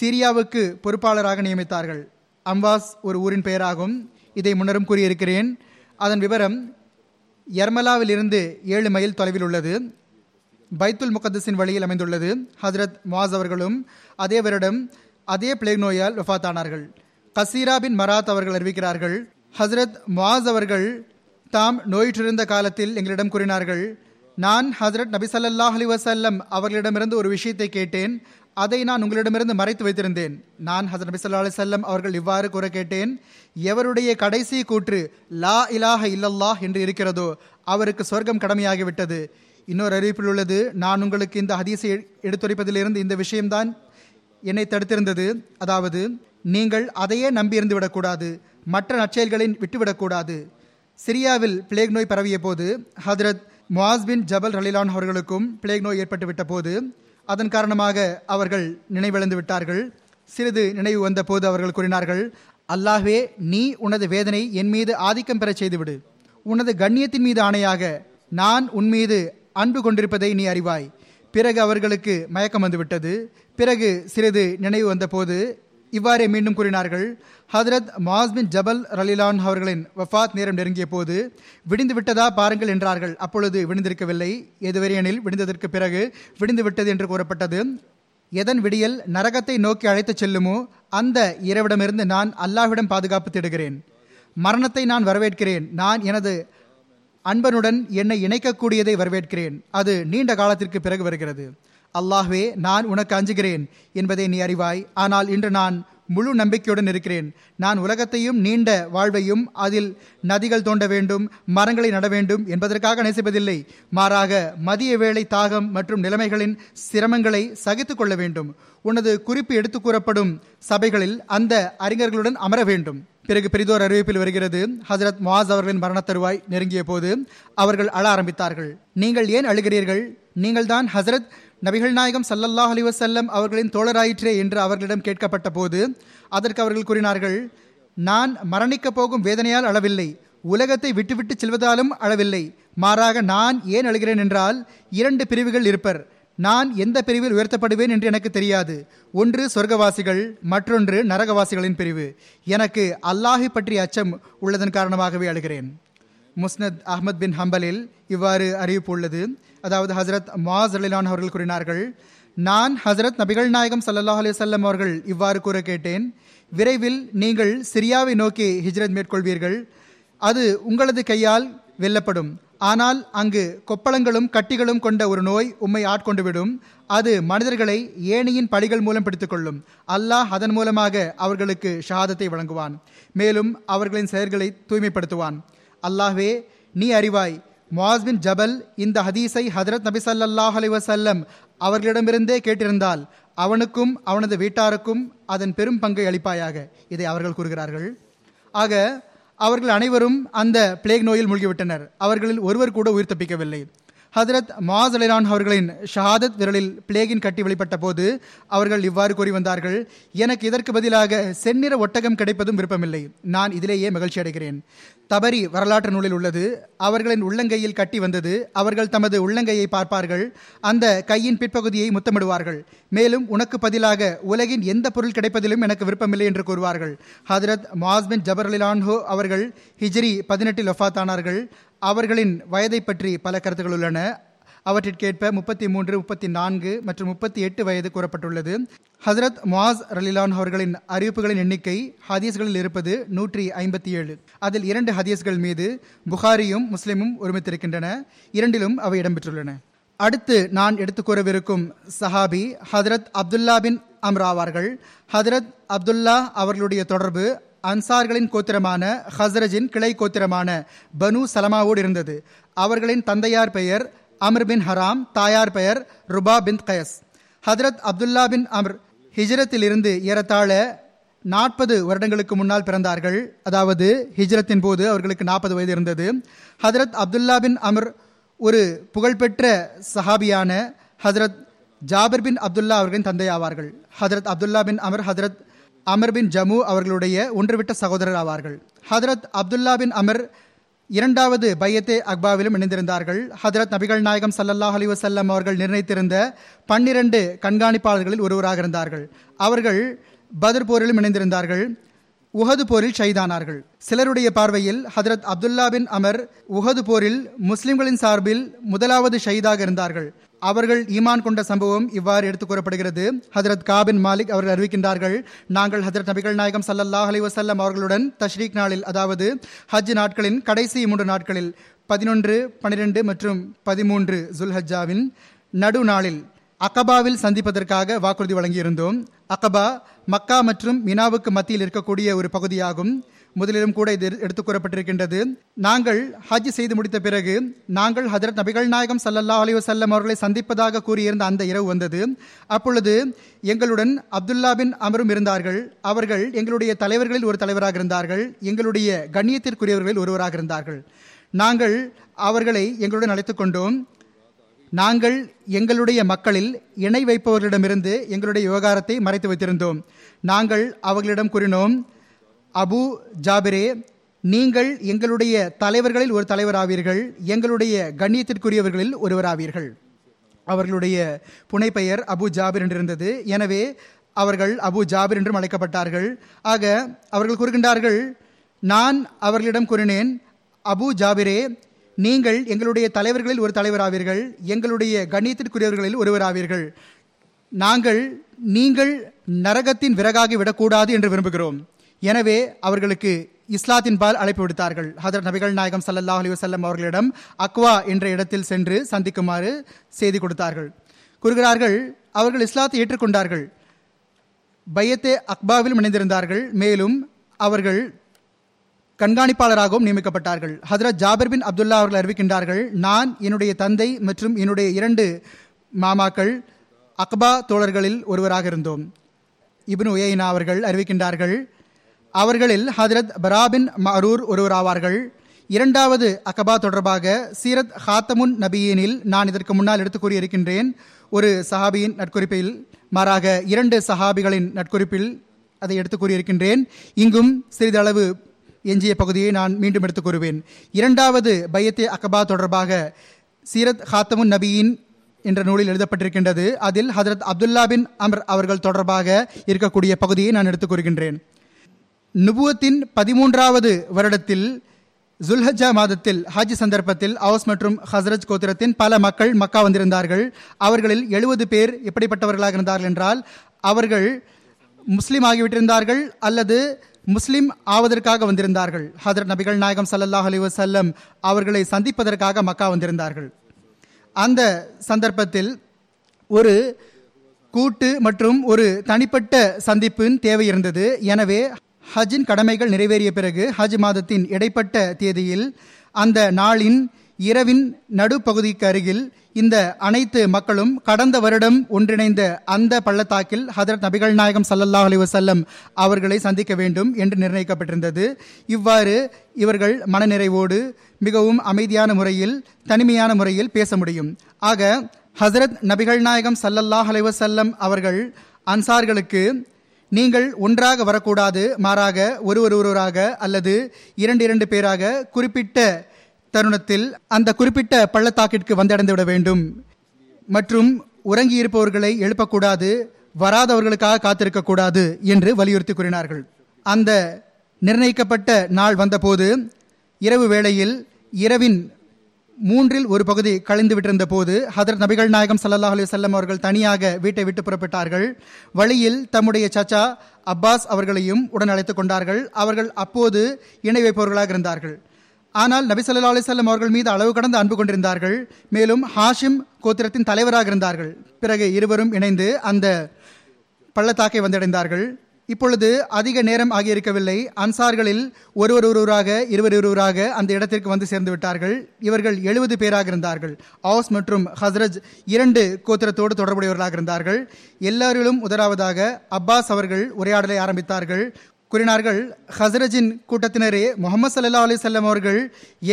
சிரியாவுக்கு பொறுப்பாளராக நியமித்தார்கள். அம்பாஸ் ஒரு ஊரின் பெயராகும். இதை முன்னரும் கூறியிருக்கிறேன். அதன் விவரம் எர்மலாவிலிருந்து ஏழு மைல் தொலைவில் உள்ளது. பைத்துல் முகத்தஸின் வழியில் அமைந்துள்ளது. ஹஜரத் முவாஸ் அவர்களும் அதே வருடம் அதே பிளேக் நோயால் வஃத்தானார்கள். கசீரா பின் மராத் அவர்கள் அறிவிக்கிறார்கள். ஹசரத் முவாஸ் அவர்கள் தாம் நோயிற்றிருந்த காலத்தில் எங்களிடம் கூறினார்கள் நான் ஹசரத் நபி ஸல்லல்லாஹு அலைஹி அவர்களிடமிருந்து ஒரு விஷயத்தை கேட்டேன். அதை நான் உங்களிடமிருந்து மறைத்து வைத்திருந்தேன். நான் ஹசரத் நபி ஸல்லல்லாஹு அவர்கள் இவ்வாறு கூற கேட்டேன் எவருடைய கடைசி கூற்று லா இலாஹ இல்லல்லாஹ் என்று இருக்கிறதோ அவருக்கு சொர்க்கம் கடமையாகிவிட்டது. இன்னொரு அறிவிப்பில் உள்ளது நான் உங்களுக்கு இந்த ஹதீஸை எடுத்துரைப்பதிலிருந்து இந்த விஷயம்தான் என்னை தடுத்திருந்தது. அதாவது நீங்கள் அதையே நம்பியிருந்து விடக்கூடாது மற்ற நற்செயல்களை விட்டுவிடக்கூடாது. சிரியாவில் பிளேக் நோய் பரவிய போது ஹதரத் முவாஸ் பின் ஜபல் ரலிலான் அவர்களுக்கும் பிளேக் நோய் ஏற்பட்டுவிட்ட போது அதன் காரணமாக அவர்கள் நினைவிழந்து விட்டார்கள். சிறிது நினைவு வந்த போது அவர்கள் கூறினார்கள் அல்லாஹ்வே நீ உனது வேதனை என் மீது ஆதிக்கம் பெறச் செய்துவிடு. உனது கண்ணியத்தின் மீது ஆணையாக நான் உன் மீது அன்பு கொண்டிருப்பதை நீ அறிவாய். பிறகு அவர்களுக்கு மயக்கம் வந்துவிட்டது. பிறகு சிறிது நினைவு வந்தபோது இவ்வாறே மீண்டும் கூறினார்கள். ஹதரத் மாஸ்பின் ஜபல் ரலிலான் அவர்களின் வஃபாத் நேரம் நெருங்கிய போது விடிந்து விட்டதா பாருங்கள் என்றார்கள். அப்பொழுது விடிந்திருக்கவில்லை. எதுவரையெனில் விடிந்ததற்கு பிறகு விடிந்து விட்டது என்று கூறப்பட்டது. எதன் விடியல்? நரகத்தை நோக்கி அழைத்துச் செல்லுமோ அந்த இரவிடமிருந்து நான் அல்லாஹ்விடம் பாதுகாப்பு தேடுகிறேன். மரணத்தை நான் வரவேற்கிறேன். நான் எனது அன்பனுடன் என்னை இணைக்கக்கூடியதை வரவேற்கிறேன். அது நீண்ட காலத்திற்கு பிறகு வருகிறது. அல்லாஹ்வே நான் உனக்கு அஞ்சுகிறேன் என்பதை நீ அறிவாய். ஆனால் இன்று நான் முழு நம்பிக்கையுடன் இருக்கிறேன். நான் உலகத்தையும் நீண்ட வாழ்வையும் அதில் நதிகள் தோண்ட வேண்டும் மரங்களை நட வேண்டும் என்பதற்காக நேசிப்பதில்லை. மாறாக மதிய வேளை தாகம் மற்றும் நிலைமைகளின் சிரமங்களை சகித்து கொள்ள வேண்டும். உனது குறிப்பு எடுத்து கூறப்படும் சபைகளில் அந்த அறிஞர்களுடன் அமர வேண்டும். பிறகு பெரிதோர் அறிவிப்பில் வருகிறது ஹசரத் முவாஸ் அவர்களின் மரண தருவாய் நெருங்கிய போது அவர்கள் அழ ஆரம்பித்தார்கள். நீங்கள் ஏன் அழுகிறீர்கள்? நீங்கள்தான் ஹசரத் நபிகள் நாயகம் சல்லல்லாஹ் அலிவசல்லம் அவர்களின் தோழராயிற்றே என்று அவர்களிடம் கேட்கப்பட்ட போது அதற்கு அவர்கள் கூறினார்கள் நான் மரணிக்கப் போகும் வேதனையால் அளவில்லை உலகத்தை விட்டுவிட்டு செல்வதாலும் அளவில்லை மாறாக நான் ஏன் அழுகிறேன் என்றால் இரண்டு பிரிவுகள் இருப்பர். நான் எந்த பிரிவில் உயர்த்தப்படுவேன் என்று எனக்கு தெரியாது. ஒன்று சொர்க்கவாசிகள் மற்றொன்று நரகவாசிகளின் பிரிவு. எனக்கு அல்லாஹை பற்றிய அச்சம் உள்ளதன் காரணமாகவே அழுகிறேன். முஸ்னத் அஹ்மத் பின் ஹம்பலில் இவ்வாறு அறிவிப்பு உள்ளது அதாவது ஹசரத் மாஸ் அலிலான் அவர்கள் கூறினார்கள் நான் ஹசரத் நபிகள் நாயகம் சல்லாஹ் அலிசல்லம் அவர்கள் இவ்வாறு கூற கேட்டேன் விரைவில் நீங்கள் சிரியாவை நோக்கி ஹிஜ்ரத் மேற்கொள்வீர்கள். அது உங்களது கையால் வெல்லப்படும். ஆனால் அங்கு கொப்பளங்களும் கட்டிகளும் கொண்ட ஒரு நோய் உம்மை ஆட்கொண்டுவிடும் அது மனிதர்களை ஏணியின் படிகள் மூலம் பிடித்துக்கொள்ளும் அல்லாஹ் அதன் மூலமாக அவர்களுக்கு ஷஹாதத்தை வழங்குவான். மேலும் அவர்களின் செயல்களை தூய்மைப்படுத்துவான். அல்லாஹ்வே நீ அறிவாய் முவாஸ் பின் ஜபல் இந்த ஹதீஸை ஹதரத் நபி சல்லாஹ் அலைஹி அவர்களிடமிருந்தே கேட்டிருந்தால் அவனுக்கும் அவனது வீட்டாருக்கும் அதன் பெரும் பங்கை அளிப்பாயாக. இதை அவர்கள் கூறுகிறார்கள். ஆக அவர்கள் அனைவரும் அந்த பிளேக் நோயில் மூழ்கிவிட்டனர். அவர்களில் ஒருவர் கூட உயிர் தப்பிக்கவில்லை. ஹதரத் மாஸ் அலிரான் அவர்களின் ஷஹாதத் விரலில் பிளேகின் கட்டி வெளிப்பட்ட போது அவர்கள் இவ்வாறு கூறி வந்தார்கள் எனக்கு இதற்கு பதிலாக செந்நிற ஒட்டகம் கிடைப்பதும் விருப்பமில்லை. நான் இதிலேயே மகிழ்ச்சி அடைகிறேன். தபரி வரலாற்று நூலில் உள்ளது அவர்களின் உள்ளங்கையில் கட்டி வந்தது அவர்கள் தமது உள்ளங்கையை பார்ப்பார்கள் அந்த கையின் பிற்பகுதியை முத்தமிடுவார்கள். மேலும் உனக்கு பதிலாக உலகின் எந்த பொருள் கிடைப்பதிலும் எனக்கு விருப்பமில்லை என்று கூறுவார்கள். ஹதரத் மாஸ் பின் ஜபர் அலிலான்ஹோ அவர்கள் ஹிஜ்ரி பதினெட்டில் ஒஃபாத்தானார்கள் அவர்களின் வயதை பற்றி பல கருத்துக்கள் உள்ளன. அவற்றிற்கேற்ப முப்பத்தி மூன்று முப்பத்தி நான்கு மற்றும் முப்பத்தி எட்டு வயது கூறப்பட்டுள்ளது. ஹசரத் முவாஸ் ரலிலான் அவர்களின் அறிவிப்புகளின் எண்ணிக்கை ஹதீஸ்களில் இருப்பது நூற்றி ஐம்பத்தி ஏழு அதில் இரண்டு ஹதீஸ்கள் மீது புகாரியும் முஸ்லிமும் ஒருமித்திருக்கின்றன. இரண்டிலும் அவை இடம்பெற்றுள்ளன. அடுத்து நான் எடுத்துக் கூறவிருக்கும் சஹாபி ஹதரத் அப்துல்லா பின் அம்ராவார்கள் ஹதரத் அப்துல்லா அவர்களுடைய தொடர்பு அன்சார்களின் கோத்திரமான ஹஸ்ரஜின் கிளை கோத்திரமான பனு சலமாவோடு இருந்தது. அவர்களின் தந்தையார் பெயர் அமர் பின் ஹராம் தாயார் பெயர் ருபா பின் கயஸ். ஹதரத் அப்துல்லா பின் அமர் ஹிஜ்ரத்தில் இருந்து ஏறத்தாழ நாற்பது வருடங்களுக்கு முன்னால் பிறந்தார்கள். அதாவது ஹிஜ்ரத்தின் போது அவர்களுக்கு நாற்பது வயது இருந்தது. ஹதரத் அப்துல்லா பின் அமர் ஒரு புகழ்பெற்ற சஹாபியான ஹதரத் ஜாபிர் பின் அப்துல்லா அவர்களின் தந்தை ஆவார்கள். ஹதரத் அப்துல்லா பின் அமர் ஹதரத் அமர் பின் ஜமு அவர்களுடைய ஒன்றுவிட்ட சகோதரர் ஆவார்கள். ஹதரத் அப்துல்லா பின் அமர் இரண்டாவது பையத்தே அக்பாவிலும் இணைந்திருந்தார்கள். ஹதரத் நபிகள் நாயகம் சல்லல்லாஹ் அலி வசல்லம் அவர்கள் நிர்ணயித்திருந்த பன்னிரண்டு கண்காணிப்பாளர்களில் ஒருவராக இருந்தார்கள். அவர்கள் பதர் போரிலும் இணைந்திருந்தார்கள். உஹது போரில் ஷைதானார்கள் சிலருடைய பார்வையில் ஹதரத் அப்துல்லா பின் அமர் உஹது போரில் முஸ்லிம்களின் சார்பில் முதலாவது ஷைதாக இருந்தார்கள். அவர்கள் ஈமான் கொண்ட சம்பவம் இவ்வாறு எடுத்துக் கூறப்படுகிறது. ஹதரத் காபின் மாலிக் அவர்கள் அறிவிக்கின்றார்கள் நாங்கள் ஹதரத் நபிகள் நாயகம் சல்லல்லாஹ் அலி வசல்லம் அவர்களுடன் தஷ்ரீக் நாளில் அதாவது ஹஜ் நாட்களின் கடைசி மூன்று நாட்களில் பதினொன்று பனிரெண்டு மற்றும் பதிமூன்று ஜுல்ஹஜாவின் நடுநாளில் அகபாவில் சந்திப்பதற்காக வாக்குறுதி வழங்கியிருந்தோம். அகபா மக்கா மற்றும் மினாவுக்கு மத்தியில் இருக்கக்கூடிய ஒரு பகுதியாகும். முதலிலும் கூட இது எடுத்துக் கூறப்பட்டிருக்கின்றது. நாங்கள் ஹஜ் செய்து முடித்த பிறகு நாங்கள் ஹதரத் நபிகள் நாயகம் சல்லல்லா அலி வசல்லம் அவர்களை சந்திப்பதாக கூறியிருந்த அந்த இரவு வந்தது. அப்பொழுது எங்களுடன் அப்துல்லா பின் அமரும் இருந்தார்கள். அவர்கள் எங்களுடைய தலைவர்களில் ஒரு தலைவராக இருந்தார்கள். எங்களுடைய கண்ணியத்திற்குரியவர்களில் ஒருவராக இருந்தார்கள். நாங்கள் அவர்களை எங்களுடன் அழைத்துக் கொண்டோம். நாங்கள் எங்களுடைய மக்களில் இணை வைப்பவர்களிடமிருந்து எங்களுடைய விவகாரத்தை மறைத்து வைத்திருந்தோம். நாங்கள் அவர்களிடம் கூறினோம் அபு ஜாபிரே நீங்கள் எங்களுடைய தலைவர்களில் ஒரு தலைவராவீர்கள் எங்களுடைய கண்ணியத்திற்குரியவர்களில் ஒருவராவீர்கள். அவர்களுடைய புனைப்பெயர் அபு ஜாபிர் என்றிருந்தது. எனவே அவர்கள் அபு ஜாபிர் என்றும் அழைக்கப்பட்டார்கள். ஆக அவர்கள் கூறுகின்றார்கள் நான் அவர்களிடம் கூறினேன் அபு ஜாபிரே நீங்கள் எங்களுடைய தலைவர்களில் ஒரு தலைவராவீர்கள் எங்களுடைய கண்ணியத்திற்குரியவர்களில் ஒருவராவீர்கள். நாங்கள் நீங்கள் நரகத்தின் விறகாகி விடக்கூடாது என்று விரும்புகிறோம். எனவே அவர்களுக்கு இஸ்லாத்தின் பால் அழைப்பு விடுத்தார்கள். ஹதர் நபிகள் நாயகம் சல்லா அலி வசல்லம் அவர்களிடம் அக்வா என்ற இடத்தில் சென்று சந்திக்குமாறு செய்தி கொடுத்தார்கள். கூறுகிறார்கள் அவர்கள் இஸ்லாத்தை ஏற்றுக்கொண்டார்கள். பையத்தே அக்பாவிலும் இணைந்திருந்தார்கள். மேலும் அவர்கள் கண்காணிப்பாளராகவும் நியமிக்கப்பட்டார்கள். ஹதரத் ஜாபர் பின் அப்துல்லா அவர்கள் அறிவிக்கின்றார்கள் நான் என்னுடைய தந்தை மற்றும் என்னுடைய இரண்டு மாமாக்கள் அக்பா தோழர்களில் ஒருவராக இருந்தோம். இபின் உயைனா அவர்கள் அறிவிக்கின்றார்கள் அவர்களில் ஹதரத் பராபின் மரூர் ஒருவராவார்கள். இரண்டாவது அகபா தொடர்பாக சீரத் ஹாத்தமுன் நபியினில் நான் இதற்கு முன்னால் எடுத்து கூறியிருக்கின்றேன். ஒரு சஹாபியின் நட்குறிப்பில் மாறாக இரண்டு சஹாபிகளின் நட்குறிப்பில் அதை எடுத்து கூறியிருக்கின்றேன். இங்கும் சிறிதளவு எஞ்சிய பகுதியை நான் மீண்டும் எடுத்துக் கூறுவேன். இரண்டாவது பையத்தே அகபா தொடர்பாக சீரத் ஹாத்தமுன் நபியின் என்ற நூலில் எழுதப்பட்டிருக்கின்றது. அதில் ஹதரத் அப்துல்லா பின் அமர் அவர்கள் தொடர்பாக இருக்கக்கூடிய பகுதியை நான் எடுத்துக் கூறுகின்றேன். நுபுவத்தின் பதிமூன்றாவது வருடத்தில் ஜுல்ஹஜா மாதத்தில் ஹஜ் சந்தர்ப்பத்தில் அவுஸ் மற்றும் ஹசரத் கோத்திரத்தின் பல மக்கள் மக்கா வந்திருந்தார்கள். அவர்களில் எழுபது பேர் எப்படிப்பட்டவர்களாக இருந்தார்கள் என்றால் அவர்கள் முஸ்லீம் ஆகிவிட்டிருந்தார்கள் அல்லது முஸ்லிம் ஆவதற்காக வந்திருந்தார்கள். ஹதரத் நபிகள் நாயகம் சல்லாஹ் அலி வசல்லம் அவர்களை சந்திப்பதற்காக மக்கா வந்திருந்தார்கள். அந்த சந்தர்ப்பத்தில் ஒரு கூட்டு மற்றும் ஒரு தனிப்பட்ட சந்திப்பின் தேவை இருந்தது. எனவே ஹஜ்ஜின் கடமைகள் நிறைவேறிய பிறகு ஹஜ் மாதத்தின் இடைப்பட்ட தேதியில் அந்த நாளின் இரவின் நடுப்பகுதிக்கு அருகில் இந்த அனைத்து மக்களும் கடந்த வருடம் ஒன்றிணைந்த அந்த பள்ளத்தாக்கில் ஹதரத் நபிகள் நாயகம் சல்லல்லாஹ் அலி வசல்லம் அவர்களை சந்திக்க வேண்டும் என்று நிர்ணயிக்கப்பட்டிருந்தது. இவ்வாறு இவர்கள் மனநிறைவோடு மிகவும் அமைதியான முறையில் தனிமையான முறையில் பேச முடியும். ஆக ஹசரத் நபிகள் நாயகம் சல்லல்லாஹ் அலைவசல்லம் அவர்கள் அன்சார்களுக்கு நீங்கள் ஒன்றாக வரக்கூடாது மாறாக ஒருவர் ஒருவராக அல்லது இரண்டு இரண்டு பேராக குறிப்பிட்ட தருணத்தில் அந்த குறிப்பிட்ட பள்ளத்தாக்கிற்கு வந்தடைந்து விட வேண்டும். மற்றும் உறங்கியிருப்பவர்களை எழுப்பக்கூடாது வராதவர்களுக்காக காத்திருக்கக்கூடாது என்று வலியுறுத்தி கூறினார்கள். அந்த நிர்ணயிக்கப்பட்ட நாள் வந்தபோது இரவு வேளையில் இரவின் மூன்றில் ஒரு பகுதி கழிந்து விட்டிருந்த போது ஹதரத் நபிகள் நாயகம் சல்லாஹ் அலி வல்லம் அவர்கள் தனியாக வீட்டை விட்டு புறப்பட்டார்கள். வழியில் தம்முடைய சச்சா அப்பாஸ் அவர்களையும் உடன் அழைத்துக் கொண்டார்கள். அவர்கள் அப்போது இணை வைப்பவர்களாக இருந்தார்கள். ஆனால் நபி சொல்லா அலிசல்லம் அவர்கள் மீது அளவு கடந்து அன்பு கொண்டிருந்தார்கள். மேலும் ஹாஷிம் கோத்திரத்தின் தலைவராக இருந்தார்கள். பிறகு இருவரும் இணைந்து அந்த பள்ளத்தாக்கை வந்தடைந்தார்கள். இப்பொழுது அதிக நேரம் ஆகியிருக்கவில்லை. அன்சார்களில் ஒருவர் ஒருவராக இருவர் இருவராக அந்த இடத்திற்கு வந்து சேர்ந்து விட்டார்கள் இவர்கள் எழுபது பேராக இருந்தார்கள். ஆஸ் மற்றும் ஹஸ்ரஜ் இரண்டு கோத்திரத்தோடு தொடர்புடையவர்களாக இருந்தார்கள். எல்லாரிலும் முதலாவதாக அப்பாஸ் அவர்கள் உரையாடலை ஆரம்பித்தார்கள். கூறினார்கள் ஹசரஜின் கூட்டத்தினரே முகமது சல்லா அலி செல்லம் அவர்கள்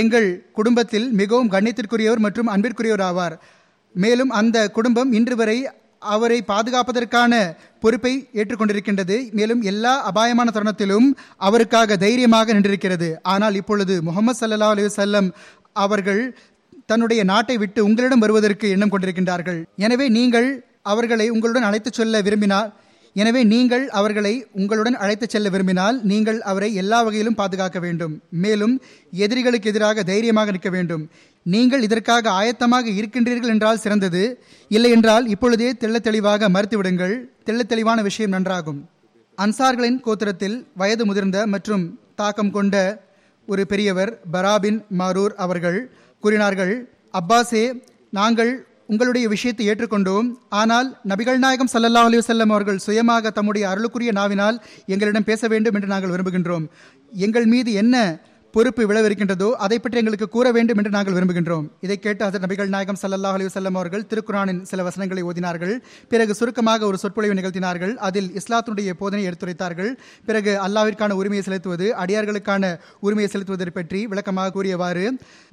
எங்கள் குடும்பத்தில் மிகவும் கண்ணியத்திற்குரியவர் மற்றும் அன்பிற்குரியவர் ஆவார். மேலும் அந்த குடும்பம் இன்று வரை அவரை பாதுகாப்பதற்கான பொறுப்பை ஏற்றுக்கொண்டிருக்கின்றது. மேலும் எல்லா அபாயமான தருணத்திலும் அவருக்காக தைரியமாக நின்றிருக்கிறது. ஆனால் இப்பொழுது முகமது சல்லா அலி வல்லம் அவர்கள் தன்னுடைய நாட்டை விட்டு உங்களிடம் வருவதற்கு எண்ணம் கொண்டிருக்கின்றார்கள். எனவே நீங்கள் அவர்களை உங்களுடன் அழைத்துச் செல்ல விரும்பினால் எனவே நீங்கள் அவர்களை உங்களுடன் அழைத்துச் செல்ல விரும்பினால் நீங்கள் அவரை எல்லா வகையிலும் பாதுகாக்க வேண்டும். மேலும் எதிரிகளுக்கு எதிராக தைரியமாக நிற்க வேண்டும். நீங்கள் இதற்காக ஆயத்தமாக இருக்கின்றீர்கள் என்றால் சிறந்தது. இல்லை என்றால் இப்பொழுதே தெள்ள தெளிவாக மறுத்துவிடுங்கள். தெள்ள தெளிவான விஷயம் நன்றாகும். அன்சார்களின் கோத்திரத்தில் வயது முதிர்ந்த மற்றும் தாக்கம் கொண்ட ஒரு பெரியவர் பராபின் மாரூர் அவர்கள் கூறினார்கள் அப்பாஸே நாங்கள் உங்களுடைய விஷயத்தை ஏற்றுக்கொண்டோம். ஆனால் நபிகள் நாயகம் சல்லல்லா அலி வல்லம் அவர்கள் சுயமாக தம்முடைய அருளுக்குரிய நாவினால் எங்களிடம் பேச வேண்டும் என்று நாங்கள் விரும்புகின்றோம். எங்கள் மீது என்ன பொறுப்பு விளைவிருக்கின்றதோ அதை பற்றி எங்களுக்கு கூற வேண்டும் என்று நாங்கள் விரும்புகின்றோம். இதை கேட்டு ஹசரத் நபிகள் நாயகம் சல்லாஹ் அலி வல்லம் அவர்கள் திருக்குரானின் சில வசனங்களை ஓதினார்கள். பிறகு சுருக்கமாக ஒரு சொற்பொழிவு நிகழ்த்தினார்கள். அதில் இஸ்லாத்தினுடைய போதனை எடுத்துரைத்தார்கள். பிறகு அல்லாவிற்கான உரிமையை செலுத்துவது அடியார்களுக்கான உரிமையை செலுத்துவதை பற்றி விளக்கமாக கூறியவாறு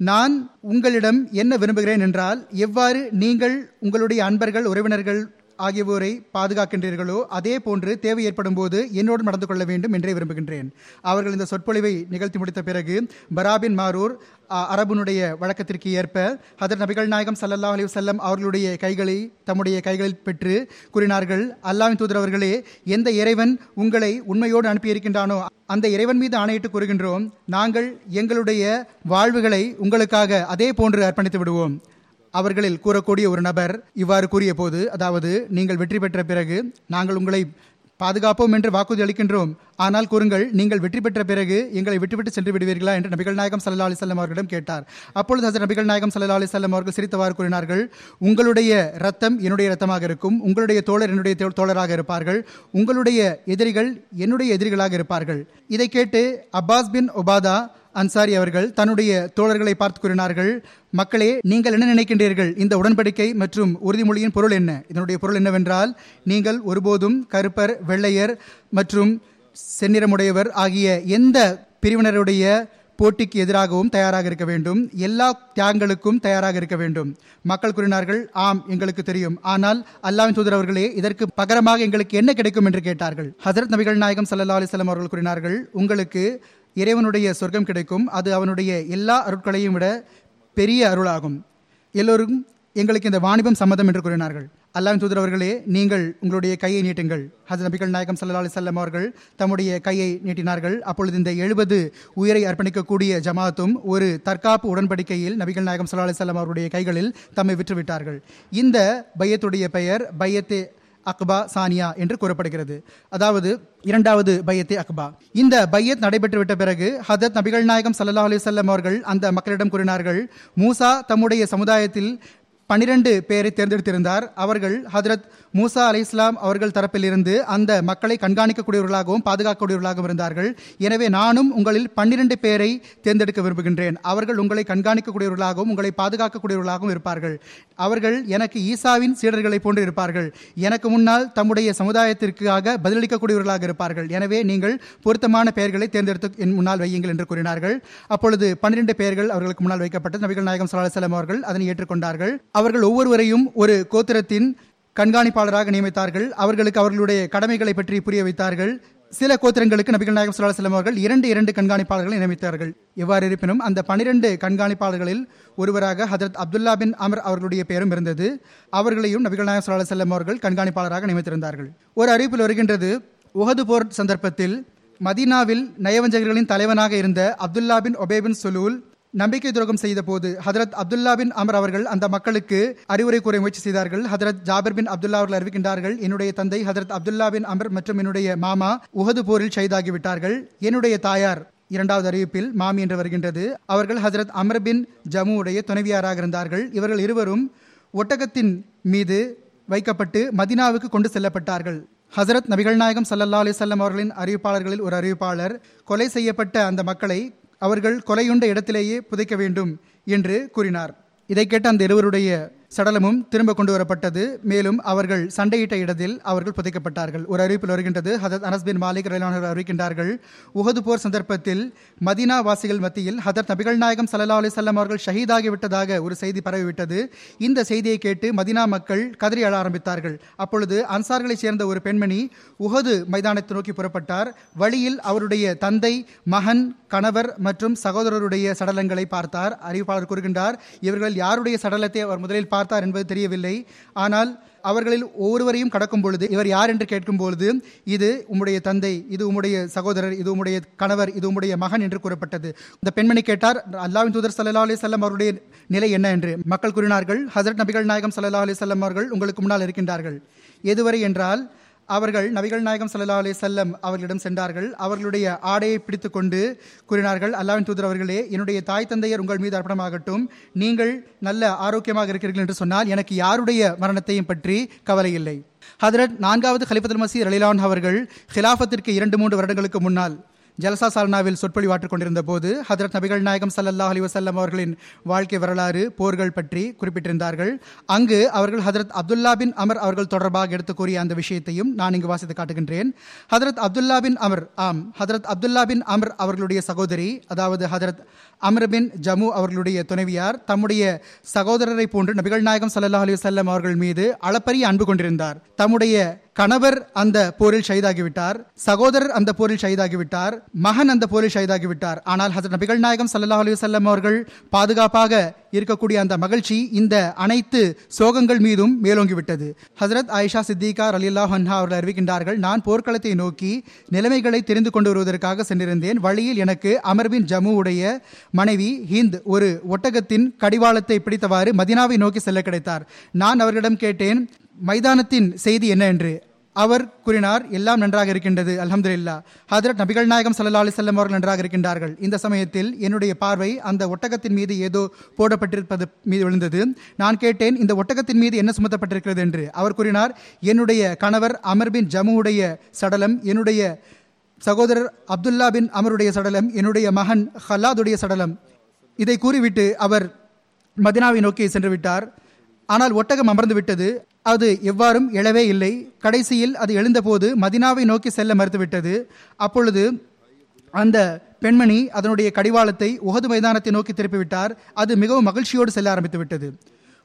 நான் உங்களிடம் என்ன விரும்புகிறேன் என்றால் எவ்வாறு நீங்கள் உங்களுடைய அன்பர்கள் உறவினர்கள் ஆகியோரை பாதுகாக்கின்றீர்களோ அதே போன்று தேவை ஏற்படும் போது என்னோடு நடந்து கொள்ள வேண்டும் என்றே விரும்புகின்றேன். அவர்கள் இந்த சொற்பொழிவை நிகழ்த்தி முடித்த பிறகு பராபின் மாரூர் அரபுனுடைய வழக்கத்திற்கு ஏற்ப ஹதர் நபிகள் நாயகம் சல்லா அலி வல்லம் அவர்களுடைய கைகளை தம்முடைய கைகளில் பெற்று கூறினார்கள் அல்லாவின் தூதர் அவர்களே எந்த இறைவன் உங்களை உண்மையோடு அனுப்பியிருக்கின்றானோ அந்த இறைவன் மீது ஆணையிட்டு கூறுகின்றோம் நாங்கள் எங்களுடைய வாழ்வுகளை உங்களுக்காக அதே போன்று அர்ப்பணித்து விடுவோம். அவர்களில் கூறக்கூடிய ஒரு நபர் இவ்வாறு கூறிய போது அதாவது நீங்கள் வெற்றி பெற்ற பிறகு நாங்கள் உங்களை பாதுகாப்போம் என்று வாக்குறுதி அளிக்கின்றோம். ஆனால் கூறுங்கள் நீங்கள் வெற்றி பெற்ற பிறகு எங்களை விட்டுவிட்டு சென்று விடுவீர்களா? என்று நபிகள் நாயகம் சல்லா அலிசல்லம் அவர்களிடம் கேட்டார். அப்பொழுது ஹசர் நபிகள் நாயகம் சல்லா அலிசல்லம் அவர்கள் சிரித்தவாறு கூறினார்கள் உங்களுடைய ரத்தம் என்னுடைய ரத்தமாக இருக்கும். உங்களுடைய தோழர் என்னுடைய தோழராக இருப்பார்கள். உங்களுடைய எதிரிகள் என்னுடைய எதிரிகளாக இருப்பார்கள். இதை கேட்டு அப்பாஸ் பின் ஒபாதா அன்சாரி அவர்கள் தன்னுடைய தோழர்களை பார்த்து கூறினார்கள் மக்களே நீங்கள் என்ன நினைக்கின்றீர்கள்? இந்த உடன்படிக்கை மற்றும் உறுதிமொழியின் பொருள் என்ன? இதனுடைய பொருள் என்னவென்றால் நீங்கள் ஒருபோதும் கருப்பர் வெள்ளையர் மற்றும் செந்நிறமுடையவர் ஆகிய எந்த பிரிவினருடைய போட்டிக்கு எதிராகவும் தயாராக இருக்க வேண்டும். எல்லா தியாகங்களுக்கும் தயாராக இருக்க வேண்டும். மக்கள் கூறினார்கள் ஆம் எங்களுக்கு தெரியும். ஆனால் அல்லாவின் தூதர் அவர்களே இதற்கு பகரமாக எங்களுக்கு என்ன கிடைக்கும்? என்று கேட்டார்கள். ஹசரத் நபிகள் நாயகம் சல்லா அலிஸ்லாம் அவர்கள் கூறினார்கள் உங்களுக்கு இறைவனுடைய சொர்க்கம் கிடைக்கும். அது அவனுடைய எல்லா அருட்களையும் விட பெரிய அருளாகும். எல்லோரும் எங்களுக்கு இந்த வாணிபம் சம்மதம் என்று கூறினார்கள். அல்லாவின் தூதர் அவர்களே நீங்கள் உங்களுடைய கையை நீட்டுங்கள். ஹசரத் நபிகள் நாயகம் சல்லா அலி செல்லம் அவர்கள் தம்முடைய கையை நீட்டினார்கள். அப்பொழுது இந்த எழுபது உயிரை அர்ப்பணிக்கக்கூடிய ஜமாத்தும் ஒரு தற்காப்பு உடன்படிக்கையில் நபிகள் நாயகம் சல்லா அலி செல்லம் அவருடைய கைகளில் தம்மை விற்றுவிட்டார்கள். இந்த பையத்துடைய பெயர் பையத்தே அக்பா சானியா என்று கூறப்படுகிறது. அதாவது இரண்டாவது பையத்தே அக்பா. இந்த பையத் நடைபெற்றுவிட்ட பிறகு ஹதத் நபிகள் நாயகம் சல்லா அலி அவர்கள் அந்த மக்களிடம் கூறினார்கள் மூசா தம்முடைய சமுதாயத்தில் பனிரெண்டு பேரை தேர்ந்தெடுத்திருந்தார். அவர்கள் ஹதரத் மூசா அலி இஸ்லாம் அவர்கள் தரப்பிலிருந்து அந்த மக்களை கண்காணிக்கக்கூடியவர்களாகவும் பாதுகாக்கக்கூடியவர்களாகவும் இருந்தார்கள். எனவே நானும் உங்களில் பன்னிரண்டு பேரை தேர்ந்தெடுக்க விரும்புகின்றேன். அவர்கள் உங்களை கண்காணிக்கக்கூடியவர்களாகவும் உங்களை பாதுகாக்கக்கூடியவர்களாகவும் இருப்பார்கள். அவர்கள் எனக்கு ஈசாவின் சீடர்களை போன்று இருப்பார்கள். எனக்கு முன்னால் தம்முடைய சமுதாயத்திற்காக பதிலளிக்கக்கூடியவர்களாக இருப்பார்கள். எனவே நீங்கள் பொருத்தமான பெயர்களை தேர்ந்தெடுத்து என் முன்னால் வையுங்கள் என்று கூறினார்கள். அப்பொழுது பன்னிரண்டு பெயர்கள் அவர்களுக்கு முன்னால் வைக்கப்பட்டு நபிகள் நாயகம் சலாஹலம் அவர்கள் அதனை ஏற்றுக்கொண்டார்கள். அவர்கள் ஒவ்வொருவரையும் ஒரு கோத்திரத்தின் கண்காணிப்பாளராக நியமித்தார்கள். அவர்களுக்கு அவர்களுடைய கடமைகளை பற்றி புரிய வைத்தார்கள். சில கோத்திரங்களுக்கு நபிகள் நாயகம் சுல்லா செல்லம் அவர்கள் இரண்டு இரண்டு கண்காணிப்பாளர்களை நியமித்தார்கள். எவ்வாறு இருப்பினும் அந்த பனிரெண்டு கண்காணிப்பாளர்களில் ஒருவராக ஹதரத் அப்துல்லா பின் அமர் அவர்களுடைய பெயரும் இருந்தது. அவர்களையும் நபிகள் நாயகம் சுல்லா செல்லம் அவர்கள் கண்காணிப்பாளராக நியமித்திருந்தார்கள். ஒரு அறிவிப்பில் வருகின்றது உகது போர் சந்தர்ப்பத்தில் மதீனாவில் நயவஞ்சகர்களின் தலைவனாக இருந்த அப்துல்லா பின் ஒபேபின் சுலூல் நம்பிக்கை துரோகம் செய்த போது ஹதரத் அப்துல்லா பின் அமர் அவர்கள் அந்த மக்களுக்கு அறிவுரை கூற முயற்சி செய்தார்கள். ஹதரத் ஜாபர் பின் அப்துல்லா அவர்கள் அறிவிக்கின்றார்கள் என்னுடைய தந்தை ஹதரத் அப்துல்லா பின் அமர் மற்றும் என்னுடைய மாமா உகது போரில் ஷைதாகிவிட்டார்கள் என்னுடைய தாயார் இரண்டாவது அறிவிப்பில் மாமி என்று வருகின்றது. அவர்கள் ஹசரத் அமர் பின் ஜமுவுடைய துணைவியாராக இருந்தார்கள். இவர்கள் இருவரும் ஒட்டகத்தின் மீது வைக்கப்பட்டு மதினாவுக்கு கொண்டு செல்லப்பட்டார்கள். ஹசரத் நபிகள் நாயகம் சல்லல்லா அலிசல்லம் அவர்களின் அறிவிப்பாளர்களில் ஒரு அறிவிப்பாளர் கொலை செய்யப்பட்ட அந்த மக்களை அவர்கள் கொலையுண்ட இடத்திலேயே புதைக்க வேண்டும் என்று கூறினார். இதை கேட்ட அந்த இருவருடைய சடலமும் திரும்ப கொண்டு வரப்பட்டது. மேலும் அவர்கள் சண்டையிட்ட இடத்தில் அவர்கள் புதைக்கப்பட்டார்கள். ஒரு அறிவிப்பில் வருகின்றது ஹதத் அனஸ் பின் மாலிக் ரயிலானவர்கள் அறிவிக்கின்றார்கள் உகது போர் சந்தர்ப்பத்தில் மதீனா வாசிகள் மத்தியில் ஹதத் நபிகள் நாயகம் சல்லா அலிசல்லாம் அவர்கள் ஷஹீதாகி விட்டதாக ஒரு செய்தி பரவிவிட்டது. இந்த செய்தியை கேட்டு மதினா மக்கள் கதறி அழ ஆரம்பித்தார்கள். அப்பொழுது அன்சார்களைச் சேர்ந்த ஒரு பெண்மணி உகது மைதானத்தை நோக்கி புறப்பட்டார். வழியில் அவருடைய தந்தை மகன் கணவர் மற்றும் சகோதரருடைய சடலங்களை பார்த்தார். அறிவிப்பாளர் கூறுகின்றார் இவர்கள் யாருடைய சடலத்தை அவர் முதலில் பார்த்தார் என்பது தெரியவில்லை. ஆனால் அவர்களில் ஒவ்வொருவரையும் கடக்கும் பொழுது இவர் யார் என்று கேட்கும் பொழுது இது உம்முடைய தந்தை இது உம்முடைய சகோதரர் இது உம்முடைய கணவர் இது உம்முடைய மகன் என்று கூறப்பட்டது. இந்த பெண்மணி கேட்டார் அல்லாவின் தூதர் சல்லா அலி செல்லம் அவருடைய நிலை என்ன? என்று. மக்கள் கூறினார்கள் ஹசரத் நபிகள் நாயகம் சல்லா அலி செல்லம் அவர்கள் உங்களுக்கு முன்னால் இருக்கின்றார்கள். எதுவரை என்றால் அவர்கள் நபிகள் நாயகம் சல்லா அலி செல்லம் அவர்களிடம் சென்றார்கள். அவர்களுடைய ஆடையை பிடித்து கொண்டு கூறினார்கள் அல்லாவின் தூதர் அவர்களே என்னுடைய தாய் தந்தையர் உங்கள் மீது அர்ப்பணமாகட்டும் நீங்கள் நல்ல ஆரோக்கியமாக இருக்கிறீர்கள் என்று சொன்னால் எனக்கு யாருடைய மரணத்தையும் பற்றி கவலை இல்லை. ஹதரத் நான்காவது ஹலிஃபத்துல் மசீர் அலிலான் அவர்கள் ஹிலாஃபத்திற்கு இரண்டு மூன்று வருடங்களுக்கு முன்னால் ஜலசா சால்னாவில் சொற்பொழிவாற்றிக் கொண்டிருந்த போது ஹதரத் நபிகள் நாயகம் சல்லல்லாஹ் அலி வசல்லம் அவர்களின் வாழ்க்கை வரலாறு போர்கள் பற்றி குறிப்பிட்டிருந்தார்கள். அங்கு அவர்கள் ஹதரத் அப்துல்லா பின் அமர் அவர்கள் தொடர்பாக எடுத்து கூறிய அந்த விஷயத்தையும் நான் இங்கு வாசித்து காட்டுகின்றேன். ஹதரத் அப்துல்லா பின் அமர் ஆம் ஹதரத் அப்துல்லா பின் அமர் அவர்களுடைய சகோதரி அதாவது ஹதரத் அம்ரபின் ஜமு அவர்களுடைய துணைவியார் தம்முடைய சகோதரரை போன்று நபிகள் நாயகம் சல்லா அலி வல்லம் அவர்கள் மீது அளப்பரிய அன்பு கொண்டிருந்தார். தம்முடைய கணவர் அந்த போரில் ஷைதாகிவிட்டார் சகோதரர் அந்த போரில் ஷைதாகிவிட்டார் மகன் அந்த போரில் ஷைதாகிவிட்டார் ஆனால் ஹசரத் நபிகள் நாயகம் சல்லா அலி வல்லம் அவர்கள் பாதுகாப்பாக இருக்கக்கூடிய அந்த மகிழ்ச்சி இந்த அனைத்து சோகங்கள் மீதும் மேலோங்கிவிட்டது. ஹசரத் ஆயிஷா சித்திகா அலில்லா ஹன்ஹா அவர்கள் அறிவிக்கின்றார்கள் நான் போர்க்களத்தை நோக்கி நிலைமைகளை தெரிந்து கொண்டு வருவதற்காக சென்றிருந்தேன். வழியில் எனக்கு அமர்பின் ஜம்முவுடைய மனைவி ஹிந்த் ஒரு ஒட்டகத்தின் கடிவாளத்தை பிடித்தவாறு மதினாவை நோக்கி செல்ல கிடைத்தார். நான் அவர்களிடம் கேட்டேன் மைதானத்தின் செய்தி என்ன? என்று. அவர் கூறினார் எல்லாம் நன்றாக இருக்கின்றது அல்ஹம்துலில்லா. ஹதரத் நபிகள் நாயகம் சல்லா அலிசல்லம் அவர்கள் நன்றாக இருக்கின்றார்கள். இந்த சமயத்தில் என்னுடைய பார்வை அந்த ஒட்டகத்தின் மீது ஏதோ போடப்பட்டிருப்பது மீது விழுந்தது. நான் கேட்டேன் இந்த ஒட்டகத்தின் மீது என்ன சுமத்தப்பட்டிருக்கிறது என்று. அவர் கூறினார் என்னுடைய கணவர் அமர் பின் ஜமுவுடைய சடலம் என்னுடைய சகோதரர் அப்துல்லா பின் அமருடைய சடலம் என்னுடைய மகன் ஹல்லாதுடைய சடலம். இதை கூறிவிட்டு அவர் மதினாவை நோக்கி சென்று விட்டார். ஆனால் ஒட்டகம் அமர்ந்து விட்டது. அது எவ்வாறும் எழவே இல்லை. கடைசியில் அது எழுந்தபோது மதினாவை நோக்கி செல்ல மறுத்துவிட்டது. அப்பொழுது அந்த பெண்மணி அதனுடைய கடிவாளத்தை உகது மைதானத்தை நோக்கி திருப்பிவிட்டார். அது மிகவும் மகிழ்ச்சியோடு செல்ல ஆரம்பித்து விட்டது.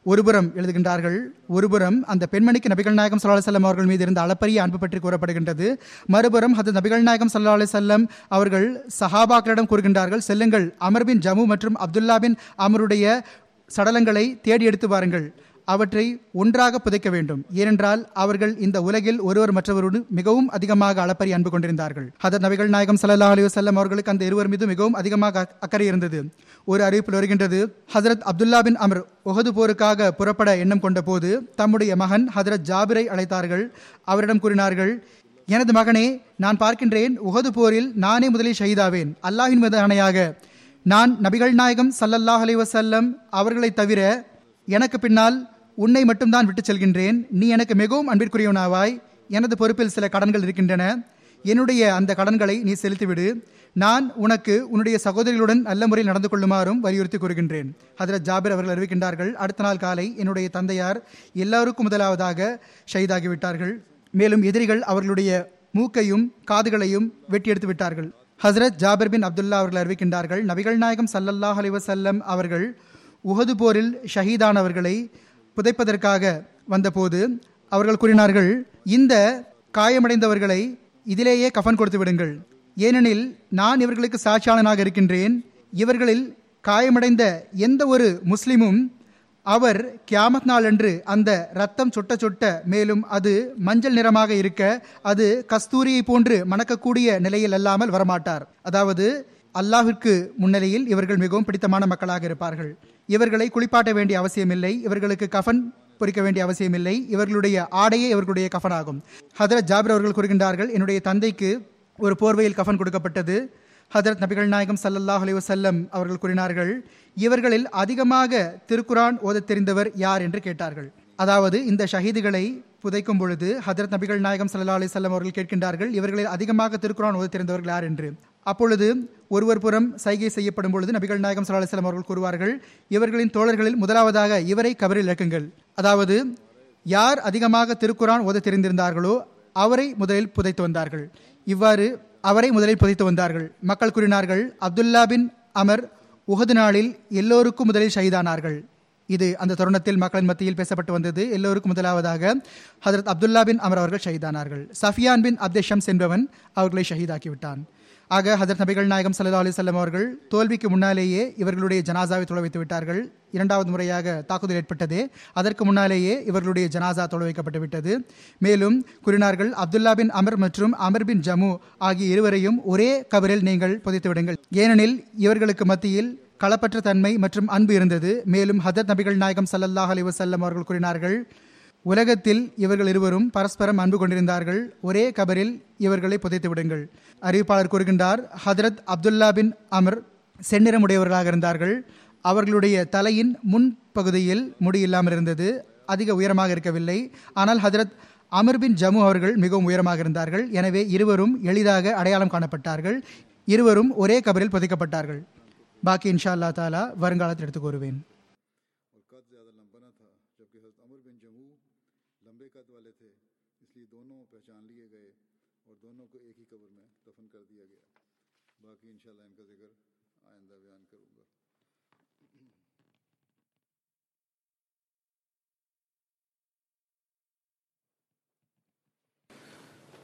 ஒருபுறம் எழுதுகின்றார்கள் ஒருபுறம் அந்த பெண்மணிக்கு நபிகள் நாயகம் சல்லா செல்லம் அவர்கள் மீது இருந்த அளப்பரிய அன்பு பற்றி கூறப்படுகின்றது. மறுபுறம் அது நபிகள் நாயகம் சல்லா அலி செல்லம் அவர்கள் சஹாபாக்களிடம் கூறுகின்றார்கள் செல்லுங்கள் அமர் பின் ஜமு மற்றும் அப்துல்லா பின் அமருடைய சடலங்களை தேடி எடுத்து வாருங்கள். அவற்றை ஒன்றாக புதைக்க வேண்டும். ஏனென்றால் அவர்கள் இந்த உலகில் ஒருவர் மற்றவரோடு மிகவும் அதிகமாக அளப்பறி அன்பு கொண்டிருந்தார்கள். ஹதர் நபிகள் நாயகம் சல்லா அலி வல்லம் அவர்களுக்கு அந்த இருவர் மீது மிகவும் அதிகமாக அக்கறை இருந்தது. ஒரு அறிவிப்பில் வருகின்றது ஹசரத் அப்துல்லா பின் அமர் உகது போருக்காக புறப்பட எண்ணம் கொண்ட போது தம்முடைய மகன் ஹதரத் ஜாபிரை அழைத்தார்கள். அவரிடம் கூறினார்கள் எனது மகனே நான் பார்க்கின்றேன் உகது போரில் நானே முதலில் ஷஹீதாவேன். அல்லாஹின் மீது அணையாக நான் நபிகள் நாயகம் சல்லல்லாஹ் அலி வசல்லம் அவர்களை தவிர எனக்கு பின்னால் உன்னை மட்டும்தான் விட்டு செல்கின்றேன். நீ எனக்கு மிகவும் அன்பிற்குரியவனாவாய். எனது பொறுப்பில் சில கடன்கள் இருக்கின்றன. என்னுடைய அந்த கடன்களை நீ செலுத்திவிடு. நான் உனக்கு உன்னுடைய சகோதரிகளுடன் நல்ல முறையில் நடந்து கொள்ளுமாறும் வலியுறுத்தி கூறுகின்றேன். ஹதரத் ஜாபிர் அவர்கள் அறிவிக்கின்றார்கள் அடுத்த நாள் காலை என்னுடைய தந்தையார் எல்லாருக்கும் முதலாவதாக ஷஹீதாகிவிட்டார்கள். மேலும் எதிரிகள் அவர்களுடைய மூக்கையும் காதுகளையும் வெட்டியெடுத்து விட்டார்கள். ஹசரத் ஜாபிர் பின் அப்துல்லா அவர்கள் அறிவிக்கின்றார்கள் நபிகள் நாயகம் சல்லல்லாஹ் அலிவசல்லம் அவர்கள் உகது போரில் ஷஹீதானவர்களை புதைப்பதற்காக வந்தபோது அவர்கள் கூறினார்கள் இந்த காயமடைந்தவர்களை இதிலேயே கஃன் கொடுத்து விடுங்கள். ஏனெனில் நான் இவர்களுக்கு சாட்சியாளனாக இருக்கின்றேன். இவர்களில் காயமடைந்த எந்த ஒரு முஸ்லிமும் அவர் கியாமத் நாள் அந்த ரத்தம் சுட்ட சுட்ட மேலும் அது மஞ்சள் நிறமாக இருக்க அது கஸ்தூரியை போன்று மணக்கக்கூடிய நிலையில் அல்லாமல் வரமாட்டார். அதாவது அல்லாஹிற்கு முன்னிலையில் இவர்கள் மிகவும் பிடித்தமான மக்களாக இருப்பார்கள். இவர்களை குளிப்பாட்ட வேண்டிய அவசியமில்லை. இவர்களுக்கு கஃன் பொறிக்க வேண்டிய அவசியமில்லை. இவர்களுடைய ஆடையே இவர்களுடைய கஃபனாகும் ஹதரத் ஜாபிர் அவர்கள் கூறுகின்றார்கள் என்னுடைய தந்தைக்கு ஒரு போர்வையில் கஃன் கொடுக்கப்பட்டது. ஹதரத் நபிகள் நாயகம் சல்லல்லாஹ் அலி வசல்லம் அவர்கள் கூறினார்கள் இவர்களில் அதிகமாக திருக்குரான் ஓத தெரிந்தவர் யார்? என்று கேட்டார்கள். அதாவது இந்த ஷஹீதுகளை புதைக்கும் பொழுது ஹதரத் நபிகள் நாயகம் சல்லா அலி சொல்லம் அவர்கள் கேட்கின்றார்கள் இவர்களில் அதிகமாக திருக்குரான் ஓத தெரிந்தவர்கள் யார்? என்று. அப்பொழுது ஒருவர் புறம் சைகை செய்யப்படும் பொழுது நபிகள் நாயகம் சலாஹலம் அவர்கள் கூறுவார்கள் இவர்களின் தோழர்களில் முதலாவதாக இவரை கபரில் இழக்குங்கள் அதாவது யார் அதிகமாக திருக்குரான் ஓத தெரிந்திருந்தார்களோ அவரை முதலில் புதைத்து வந்தார்கள். இவ்வாறு அவரை முதலில் புதைத்து வந்தார்கள். மக்கள் கூறினார்கள் அப்துல்லா பின் அமர் உகது நாளில் எல்லோருக்கும் முதலில் ஷஹீதானார்கள். இது அந்த தருணத்தில் மக்களின் மத்தியில் பேசப்பட்டு வந்தது. எல்லோருக்கும் முதலாவதாக ஹசரத் அப்துல்லா பின் அமர் அவர்கள் ஷஹீதானார்கள். சஃபியான் பின் அப்தேஷம்ஸ் என்பவன் அவர்களை ஷஹீதாக்கிவிட்டான் ஆக ஹதரத் நபிகள் நாயகம் சல்லா அலிசல்லம் அவர்கள் தோல்விக்கு முன்னாலேயே இவர்களுடைய ஜனாசாவை தொலை வைத்து விட்டார்கள். இரண்டாவது முறையாக தாக்குதல் ஏற்பட்டதே. அதற்கு முன்னாலேயே இவர்களுடைய ஜனாசா தொலை வைக்கப்பட்டு விட்டது. மேலும் கூறினார்கள் அப்துல்லா பின் அமர் மற்றும் அமர் பின் ஜமு ஆகிய இருவரையும் ஒரே கபரில் நீங்கள் புதைத்து விடுங்கள். ஏனெனில் இவர்களுக்கு மத்தியில் களப்பற்ற தன்மை மற்றும் அன்பு இருந்தது. மேலும் ஹதரத் நபிகள் நாயகம் சல்லல்லாஹ் அலி வசல்லம் அவர்கள் கூறினார்கள் உலகத்தில் இவர்கள் இருவரும் பரஸ்பரம் அன்பு கொண்டிருந்தார்கள். ஒரே கபரில் இவர்களை புதைத்து விடுங்கள். அறிவிப்பாளர் கூறுகின்றார் ஹதரத் அப்துல்லா பின் அமர் செந்நிறமுடையவர்களாக இருந்தார்கள். அவர்களுடைய தலையின் முன் பகுதியில் முடி இல்லாமல் இருந்தது. அதிக உயரமாக இருக்கவில்லை. ஆனால் ஹதரத் அமர் பின் ஜமு அவர்கள் மிகவும் உயரமாக இருந்தார்கள். எனவே இருவரும் எளிதாக அடையாளம் காணப்பட்டார்கள். இருவரும் ஒரே கபரில் புதைக்கப்பட்டார்கள். பாக்கி இன்ஷா அல்லா தாலா வருங்காலத்தில் எடுத்து கூறுவேன்.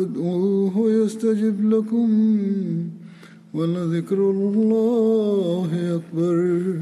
ادعوه يستجب لكم ولذكر الله أكبر.